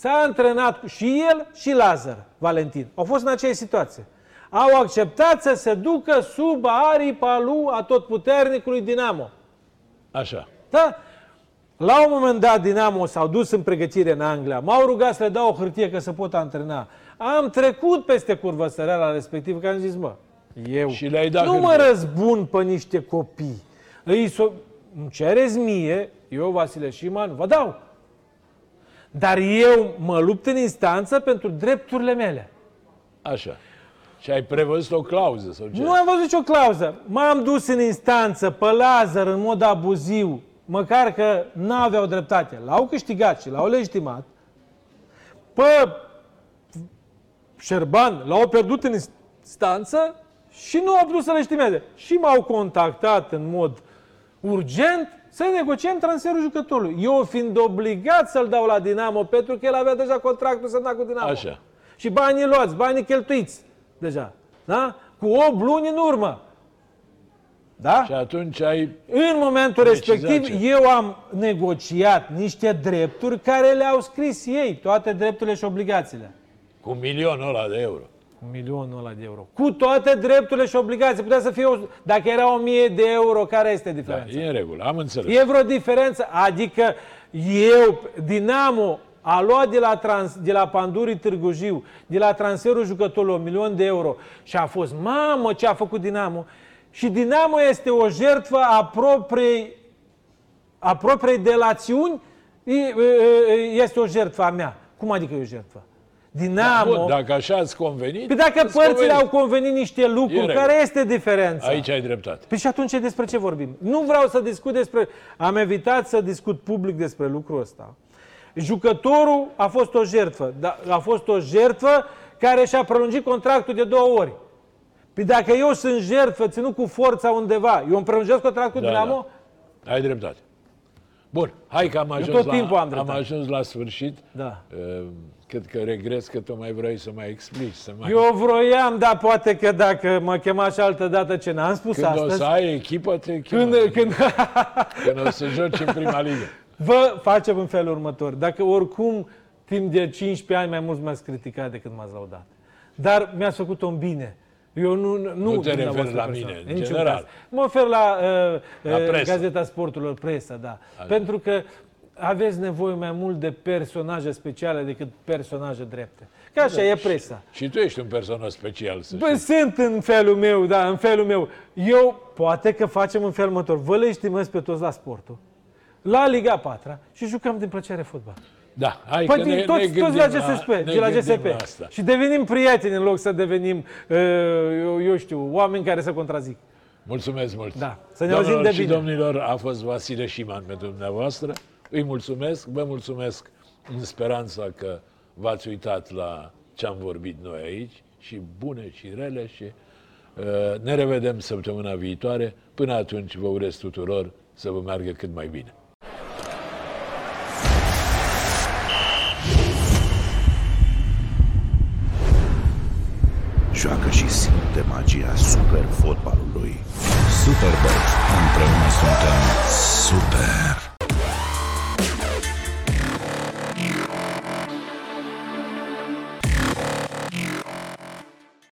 S-a antrenat cu- și el și Lazar Valentin. Au fost în aceeași situație. Au acceptat să se ducă sub aripa lui a totputernicului Dinamo. Așa. Da? La un moment dat Dinamo s-au dus în pregătire în Anglia, m-au rugat să le dau o hârtie că se pot antrena. Am trecut peste curvăsăreala respectivă, că am zis, mă, eu Și le-ai dat nu mă hârtie. răzbun pe niște copii. Îi so- îmi cereți mie, eu, Vasile Șiman, vă dau. Dar eu mă lupt în instanță pentru drepturile mele. Așa. Și ai prevăzut o clauză sau ce? Nu am văzut nicio clauză. M-am dus în instanță pe Lazar în mod abuziv, măcar că n-aveau dreptate. L-au câștigat și l-au legitimat. Pe Șerban l-au pierdut în instanță și nu au putut să legitimeze. Și m-au contactat în mod urgent să negociem transferul jucătorului. Eu fiind obligat să-l dau la Dinamo pentru că el avea deja contractul semnat cu Dinamo. Așa. Și banii luați, banii cheltuiți deja. Da? Cu 8 luni în urmă. Da? Și atunci ai... În momentul Decizia respectiv, ce? eu am negociat niște drepturi care le-au scris ei, toate drepturile și obligațiile. Cu milionul ăla de euro. Un milionul ăla de euro. Cu toate drepturile și obligații. Putea să fie, o, dacă era 1000 de euro, care este Da, diferența? e în regulă, am înțeles. E vreo diferență? Adică eu, Dinamo, a luat de la, trans, de la Pandurii Târgu Jiu, de la transferul jucătorilor, un milion de euro și a fost, mamă, ce a făcut Dinamo. Și Dinamo este o jertfă a propriei, a propriei delațiuni, e- e- e- este o jertfă a mea. Cum adică e o jertfă? Dinamo... Bun, dacă așa ați convenit, Păi dacă ați părțile convenit. au convenit niște E lucruri, regulă. care este diferența? Aici ai dreptate. Păi și atunci despre ce vorbim? Nu vreau să discut despre... Am evitat să discut public despre lucrul ăsta. Jucătorul a fost o jertfă. dar A fost o jertfă care și-a prelungit contractul de două ori. Păi dacă eu sunt jertfă, ținut cu forța undeva, eu îmi prelungesc contractul Da, Dinamo? Ai dreptate. Bun, hai că am ajuns, tot la, timpul am am dreptate. ajuns la sfârșit. Da. Uh, Cred că regres că tu mai vrei să mai explici. Să mai... Eu vroiam, dar poate că dacă mă chema și altă dată ce n-am spus când astăzi... o să ai echipă, te Când, când, când, când o să joci în prima ligă. Vă facem în felul următor. Dacă oricum timp de 15 ani mai mult m-ați criticat decât m-ați laudat. Dar mi-ați făcut un bine. Eu nu, nu, Nu te referi dumneavoastră la persoană, mine, în niciun general. caz. Mă ofer la, uh, La uh, presă. Gazeta Sporturilor, presa, da. Pentru că aveți nevoie mai mult de personaje speciale decât personaje drepte. Că așa e presa. Și tu ești un personaj special, să Bă, știi. sunt în felul meu, da, în felul meu. Eu, poate că facem în felul următor. Vă le estimez pe toți la sportul, la Liga 4 și jucăm din plăcere fotbal. Da, hai Păi că din ne, toți, ne toți gândim la GSP, ne de la gândim GSP. la asta. Și devenim prieteni în loc să devenim, uh, eu, eu știu, oameni care se contrazic. Mulțumesc mult. Da, să ne Doamnelor auzim de și bine. domnilor, a fost Vasile Șiman pentru dumneavoastră. Îi mulțumesc, vă mulțumesc în speranța că v-ați uitat la ce am vorbit noi aici, și bune și rele și uh, ne revedem săptămâna viitoare. Până atunci vă urez tuturor să vă meargă cât mai bine. Joacă și simte magia super fotbalului. Superbox. Împreună suntem Super!